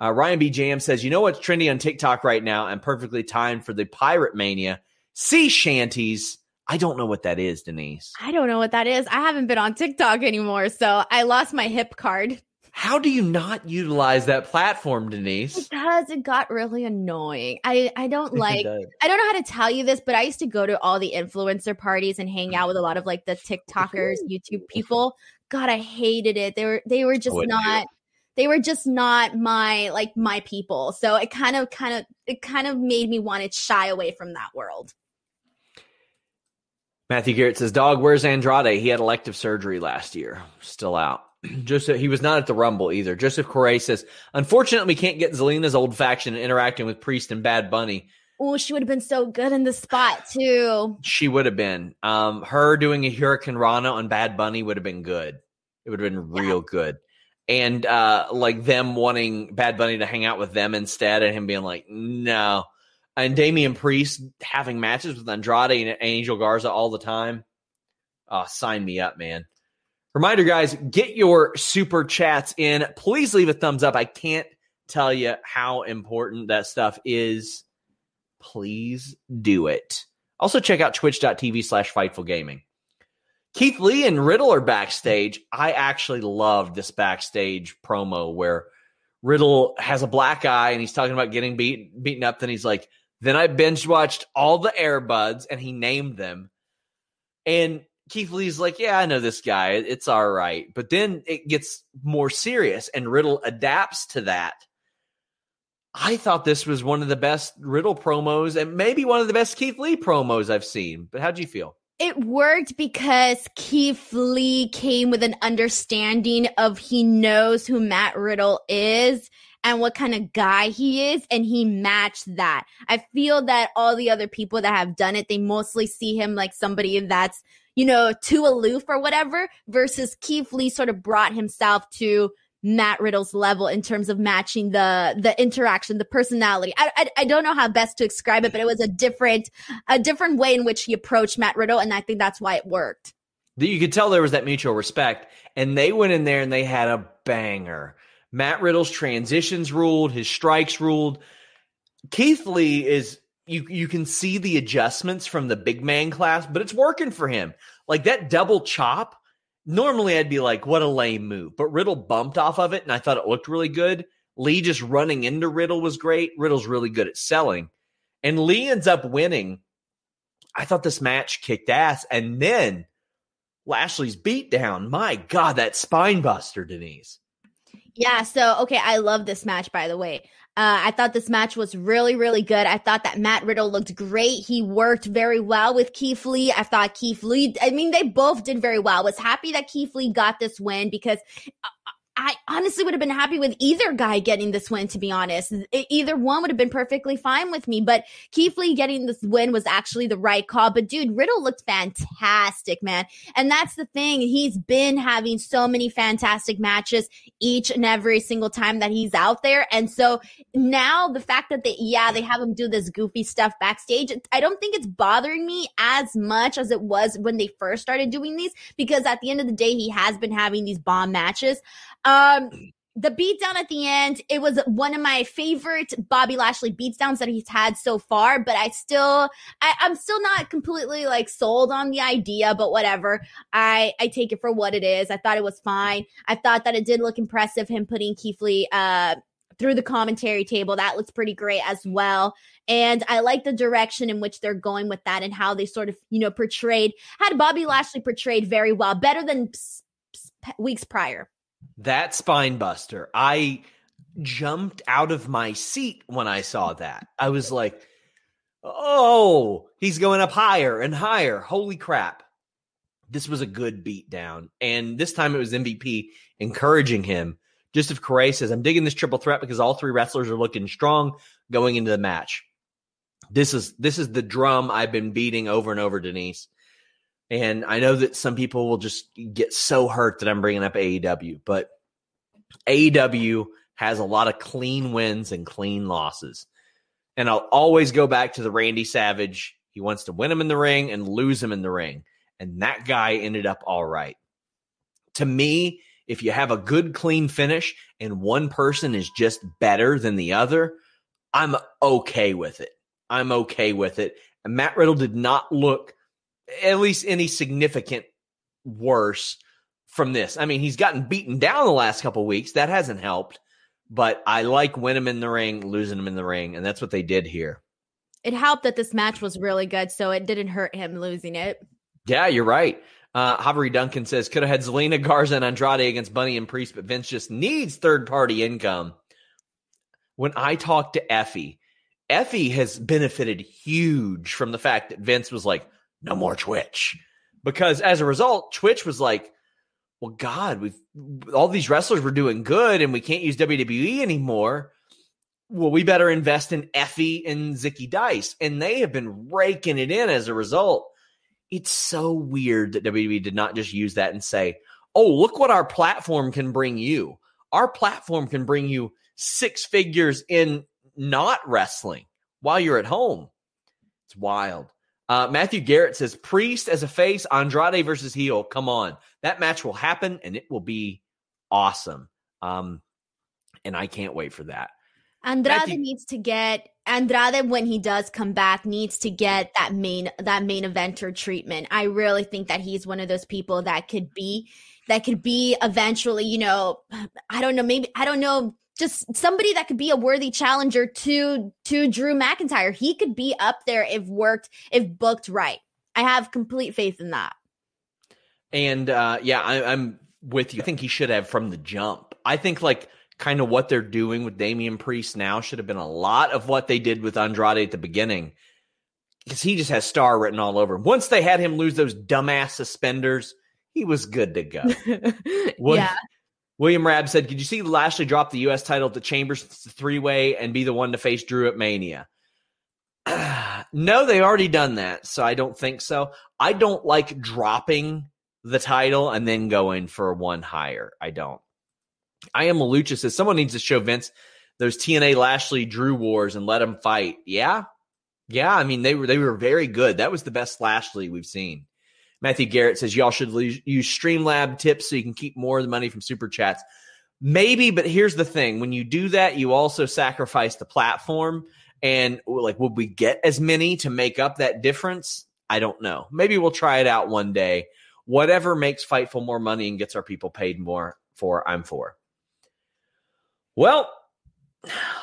Uh, Ryan B. Jam says, You know what's trendy on TikTok right now and perfectly timed for the Pirate Mania? Sea shanties. I don't know what that is, Denise. I don't know what that is. I haven't been on TikTok anymore. So I lost my hip card. How do you not utilize that platform, Denise? Because it got really annoying. I, I don't like, I don't know how to tell you this, but I used to go to all the influencer parties and hang out with a lot of like the TikTokers, YouTube people. God, I hated it. They were, they were just oh, not, they were just not my, like my people. So it kind of, kind of, it kind of made me want to shy away from that world. Matthew Garrett says, Dog, where's Andrade? He had elective surgery last year. Still out. Joseph, he was not at the Rumble either. Joseph Correa says, unfortunately, we can't get Zelina's old faction interacting with Priest and Bad Bunny. Oh, she would have been so good in the spot too. She would have been. Um, her doing a hurricanrana on Bad Bunny would have been good. It would have been real yeah. good. And uh, like them wanting Bad Bunny to hang out with them instead, and him being like, no. And Damian Priest having matches with Andrade and Angel Garza all the time. Oh, sign me up, man. Reminder, guys, get your super chats in. Please leave a thumbs up. I can't tell you how important that stuff is. Please do it. Also, check out twitch.tv slash fightful gaming. Keith Lee and Riddle are backstage. I actually loved this backstage promo where Riddle has a black eye and he's talking about getting beat, beaten up. Then he's like, then I binge watched all the Airbuds and he named them. And Keith Lee's like, yeah, I know this guy. It's all right. But then it gets more serious, and Riddle adapts to that. I thought this was one of the best Riddle promos and maybe one of the best Keith Lee promos I've seen. But how'd you feel? It worked because Keith Lee came with an understanding of he knows who Matt Riddle is and what kind of guy he is, and he matched that. I feel that all the other people that have done it, they mostly see him like somebody that's you know, too aloof or whatever, versus Keith Lee sort of brought himself to Matt Riddle's level in terms of matching the the interaction, the personality. I, I, I don't know how best to describe it, but it was a different a different way in which he approached Matt Riddle, and I think that's why it worked. You could tell there was that mutual respect, and they went in there and they had a banger. Matt Riddle's transitions ruled, his strikes ruled. Keith Lee is you you can see the adjustments from the big man class, but it's working for him. Like that double chop, normally I'd be like, what a lame move. But Riddle bumped off of it and I thought it looked really good. Lee just running into Riddle was great. Riddle's really good at selling. And Lee ends up winning. I thought this match kicked ass. And then Lashley's beatdown. My God, that spine buster, Denise. Yeah, so okay, I love this match by the way. Uh, I thought this match was really, really good. I thought that Matt Riddle looked great. He worked very well with Keith Lee. I thought Keith Lee, I mean, they both did very well. I was happy that Keith Lee got this win because uh, I honestly would have been happy with either guy getting this win, to be honest. Either one would have been perfectly fine with me. But Keith Lee getting this win was actually the right call. But dude, Riddle looked fantastic, man. And that's the thing. He's been having so many fantastic matches each and every single time that he's out there. And so now the fact that they, yeah, they have him do this goofy stuff backstage, I don't think it's bothering me as much as it was when they first started doing these because at the end of the day, he has been having these bomb matches. Um, the beatdown at the end, it was one of my favorite Bobby Lashley beatdowns that he's had so far, but I still, I, am still not completely like sold on the idea, but whatever. I, I take it for what it is. I thought it was fine. I thought that it did look impressive, him putting Keith Lee, uh, through the commentary table. That looks pretty great as well. And I like the direction in which they're going with that and how they sort of, you know, portrayed, had Bobby Lashley portrayed very well, better than weeks prior. That spine buster. I jumped out of my seat when I saw that. I was like, oh, he's going up higher and higher. Holy crap. This was a good beat down. And this time it was MVP encouraging him. Just if Corey says, I'm digging this triple threat because all three wrestlers are looking strong going into the match. This is this is the drum I've been beating over and over, Denise. And I know that some people will just get so hurt that I'm bringing up AEW, but AEW has a lot of clean wins and clean losses. And I'll always go back to the Randy Savage. He wants to win him in the ring and lose him in the ring. And that guy ended up all right. To me, if you have a good, clean finish and one person is just better than the other, I'm okay with it. I'm okay with it. And Matt Riddle did not look at least any significant worse from this. I mean, he's gotten beaten down the last couple weeks. That hasn't helped. But I like winning him in the ring, losing him in the ring, and that's what they did here. It helped that this match was really good, so it didn't hurt him losing it. Yeah, you're right. Uh, Javier Duncan says could have had Zelina Garza and Andrade against Bunny and Priest, but Vince just needs third party income. When I talked to Effy, Effy has benefited huge from the fact that Vince was like, no more Twitch. Because as a result, Twitch was like, well, God, we've all these wrestlers were doing good and we can't use WWE anymore. Well, we better invest in Effy and Zicky Dice. And they have been raking it in as a result. It's so weird that WWE did not just use that and say, oh, look what our platform can bring you. Our platform can bring you six figures in not wrestling while you're at home. It's wild. Uh, Matthew Garrett says Priest as a face, Andrade versus heel. Come on, that match will happen and it will be awesome. Um, and I can't wait for that. Andrade Matthew- needs to get Andrade when he does come back needs to get that main that main eventer treatment. I really think that he's one of those people that could be that could be eventually, you know, I don't know, maybe I don't know just somebody that could be a worthy challenger to to Drew McIntyre. He could be up there if worked, if booked right. I have complete faith in that. And uh, yeah, I, I'm with you. I think he should have from the jump. I think like kind of what they're doing with Damian Priest now should have been a lot of what they did with Andrade at the beginning. Because he just has star written all over him. Once they had him lose those dumbass suspenders, he was good to go. yeah. William Rab said, Could you see Lashley drop the U.S. title to Chambers three way and be the one to face Drew at Mania? No, they already done that, so I don't think so. I don't like dropping the title and then going for one higher. I don't. I am Lucha says someone needs to show Vince those TNA Lashley Drew wars and let them fight. Yeah, yeah. I mean they were they were very good. That was the best Lashley we've seen. Matthew Garrett says y'all should use Streamlab tips so you can keep more of the money from super chats. Maybe, but here's the thing: when you do that, you also sacrifice the platform. And like, would we get as many to make up that difference? I don't know. Maybe we'll try it out one day. Whatever makes Fightful more money and gets our people paid more for, I'm for. Well,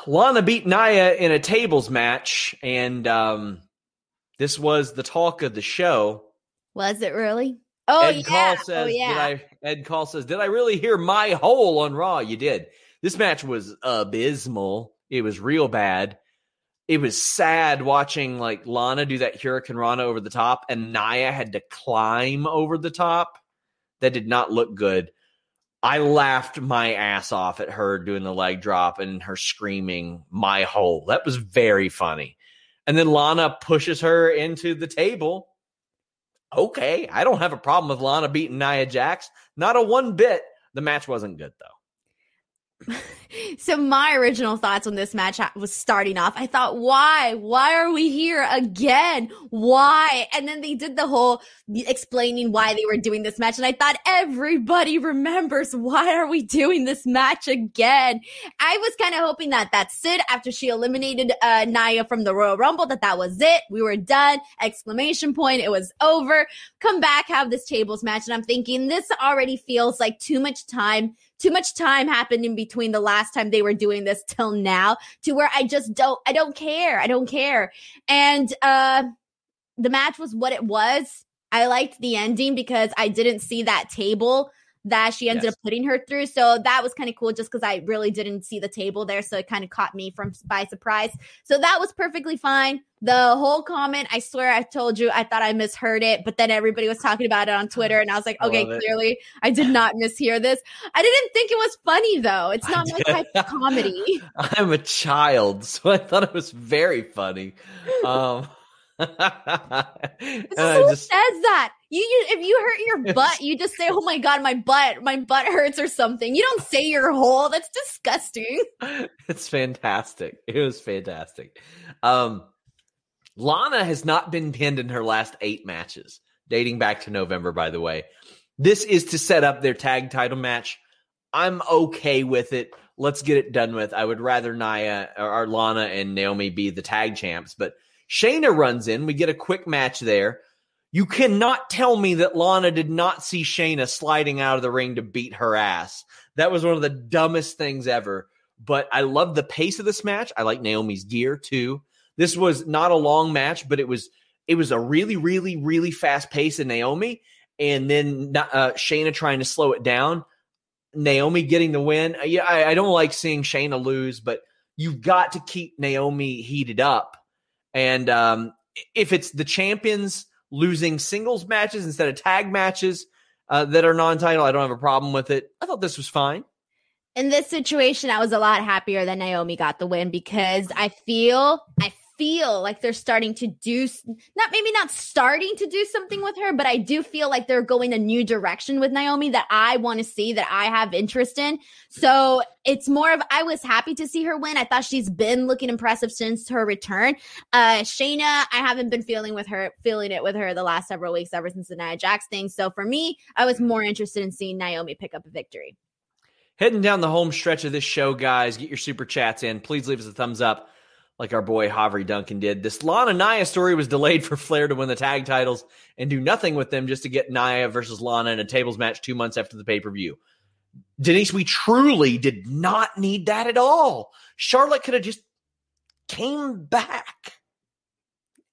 Lana beat Nia in a tables match, and um, this was the talk of the show. Was it really? Oh Ed yeah. Call oh says, yeah. Did I, Ed Call says, "Did I really hear my hole on Raw?" You did. This match was abysmal. It was real bad. It was sad watching like Lana do that hurricanrana over the top, and Nia had to climb over the top. That did not look good. I laughed my ass off at her doing the leg drop and her screaming my hole. That was very funny. And then Lana pushes her into the table. Okay, I don't have a problem with Lana beating Nia Jax. Not a one bit. The match wasn't good though. so my original thoughts on this match was starting off. I thought, why? Why are we here again? Why? And then they did the whole explaining why they were doing this match. And I thought everybody remembers why are we doing this match again? I was kind of hoping that that's it after she eliminated uh, Nia from the Royal Rumble, that that was it. We were done. Exclamation point. It was over. Come back, have this tables match. And I'm thinking this already feels like too much time too much time happened in between the last time they were doing this till now to where I just don't I don't care. I don't care. And uh the match was what it was. I liked the ending because I didn't see that table that she ended yes. up putting her through. So that was kind of cool just because I really didn't see the table there. So it kind of caught me from by surprise. So that was perfectly fine. The whole comment, I swear I told you I thought I misheard it, but then everybody was talking about it on Twitter and I was like, okay, clearly I did not mishear this. I didn't think it was funny though. It's not my type of comedy. I'm a child, so I thought it was very funny. Um who just, says that? You, you if you hurt your butt, you just say, "Oh my god, my butt, my butt hurts" or something. You don't say your hole. That's disgusting. It's fantastic. It was fantastic. Um, Lana has not been pinned in her last eight matches, dating back to November. By the way, this is to set up their tag title match. I'm okay with it. Let's get it done with. I would rather Nia or, or Lana and Naomi be the tag champs, but Shayna runs in. We get a quick match there. You cannot tell me that Lana did not see Shayna sliding out of the ring to beat her ass. That was one of the dumbest things ever. But I love the pace of this match. I like Naomi's gear too. This was not a long match, but it was it was a really, really, really fast pace in Naomi, and then uh, Shayna trying to slow it down. Naomi getting the win. Yeah, I, I don't like seeing Shayna lose, but you've got to keep Naomi heated up and um, if it's the champions losing singles matches instead of tag matches uh, that are non-title, I don't have a problem with it. I thought this was fine. In this situation, I was a lot happier that Naomi got the win because I feel I feel like they're starting to do not maybe not starting to do something with her, but I do feel like they're going a new direction with Naomi that I want to see that I have interest in. So it's more of I was happy to see her win. I thought she's been looking impressive since her return. Uh Shayna, I haven't been feeling with her feeling it with her the last several weeks ever since the Nia Jax thing. So for me, I was more interested in seeing Naomi pick up a victory. Heading down the home stretch of this show, guys, get your super chats in. Please leave us a thumbs up like our boy Javier Duncan did. This Lana Nia story was delayed for Flair to win the tag titles and do nothing with them just to get Nia versus Lana in a tables match two months after the pay per view. Denise, we truly did not need that at all. Charlotte could have just came back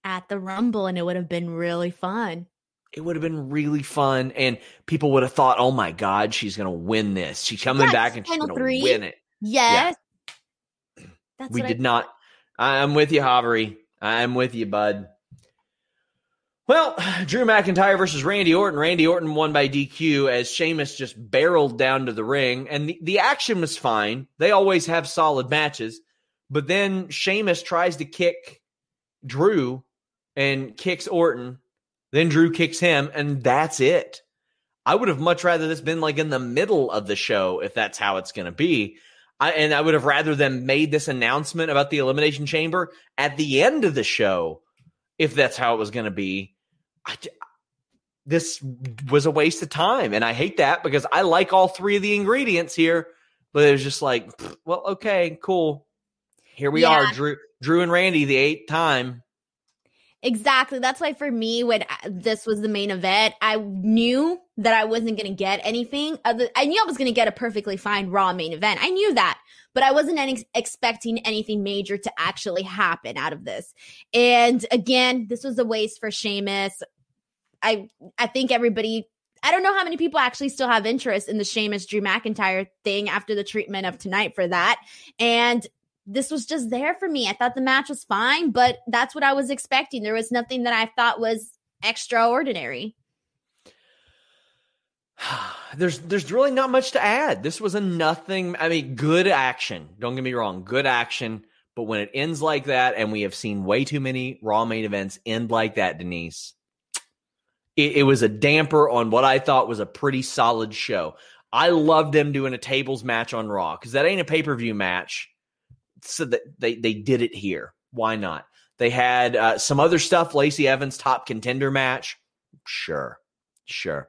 at the Rumble and it would have been really fun. It would have been really fun, and people would have thought, "Oh my God, she's going to win this. She's coming back and she's going to win it." Yes, yeah. we did not I'm with you, Havery. I'm with you, bud. Well, Drew McIntyre versus Randy Orton. Randy Orton won by DQ as Sheamus just barreled down to the ring, and the, the action was fine. They always have solid matches, but then Sheamus tries to kick Drew, and kicks Orton, then Drew kicks him, and that's it. I would have much rather this been like in the middle of the show if that's how it's going to be. I, and I would have rather them made this announcement about the Elimination Chamber at the end of the show if that's how it was going to be. I, this was a waste of time. And I hate that because I like all three of the ingredients here, but it was just like, well, okay, cool. Here we yeah. are, Drew, Drew and Randy, the eighth time. Exactly. That's why for me, when uh, this was the main event, I knew that I wasn't going to get anything. Other, I knew I was going to get a perfectly fine Raw main event. I knew that, but I wasn't any, expecting anything major to actually happen out of this. And again, this was a waste for Sheamus. I I think everybody. I don't know how many people actually still have interest in the Sheamus Drew McIntyre thing after the treatment of tonight for that. And this was just there for me. I thought the match was fine, but that's what I was expecting. There was nothing that I thought was extraordinary. there's there's really not much to add. This was a nothing. I mean, good action. Don't get me wrong, good action. But when it ends like that, and we have seen way too many Raw main events end like that, Denise, it, it was a damper on what I thought was a pretty solid show. I loved them doing a tables match on Raw because that ain't a pay per view match so that they they did it here. Why not? They had uh, some other stuff. Lacey Evans top contender match. Sure, sure.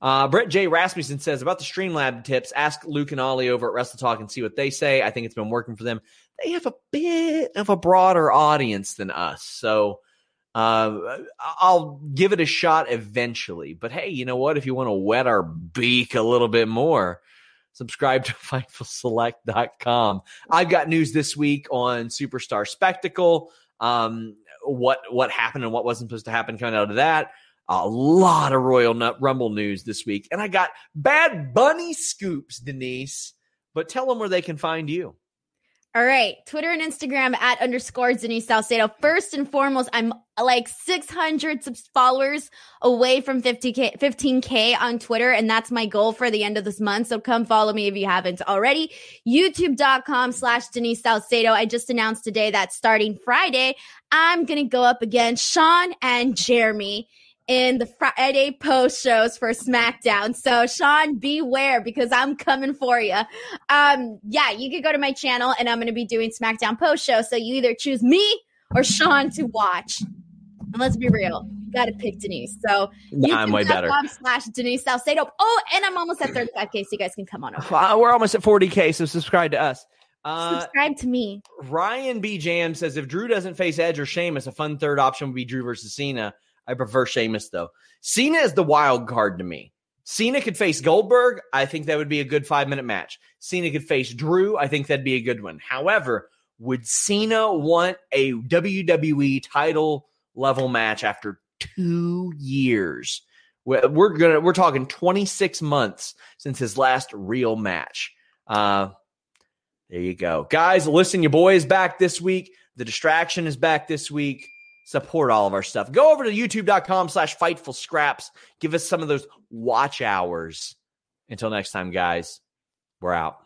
Uh, Brett J. Rasmussen says about the Streamlab tips. Ask Luke and Ollie over at Wrestle Talk and see what they say. I think it's been working for them. They have a bit of a broader audience than us, so uh, I'll give it a shot eventually. But hey, you know what? If you want to wet our beak a little bit more, subscribe to FightfulSelect.com. I've got news this week on Superstar Spectacle. Um, what what happened and what wasn't supposed to happen coming out of that. A lot of Royal Nut Rumble news this week, and I got Bad Bunny scoops, Denise. But tell them where they can find you. All right. Twitter and Instagram at underscore Denise Salcedo. First and foremost, I'm like 600 followers away from 50K, 15K on Twitter. And that's my goal for the end of this month. So come follow me if you haven't already. YouTube.com slash Denise Salcedo. I just announced today that starting Friday, I'm to go up against Sean and Jeremy in the Friday post shows for SmackDown. So Sean, beware because I'm coming for you. Um, yeah, you could go to my channel and I'm going to be doing SmackDown post show. So you either choose me or Sean to watch. And let's be real, you got to pick Denise. So nah, I'm way better. Slash Denise Salcedo. Oh, and I'm almost at 35k, so you guys can come on over. We're almost at 40k, so subscribe to us. Uh, Subscribe to me. Ryan B. Jam says if Drew doesn't face Edge or Sheamus, a fun third option would be Drew versus Cena. I prefer Sheamus though. Cena is the wild card to me. Cena could face Goldberg. I think that would be a good five minute match. Cena could face Drew. I think that'd be a good one. However, would Cena want a WWE title level match after two years? We're gonna we're talking 26 months since his last real match. Uh, there you go, guys. Listen, your boy is back this week. The distraction is back this week support all of our stuff. Go over to youtube.com slash fightful scraps. Give us some of those watch hours. Until next time, guys, we're out.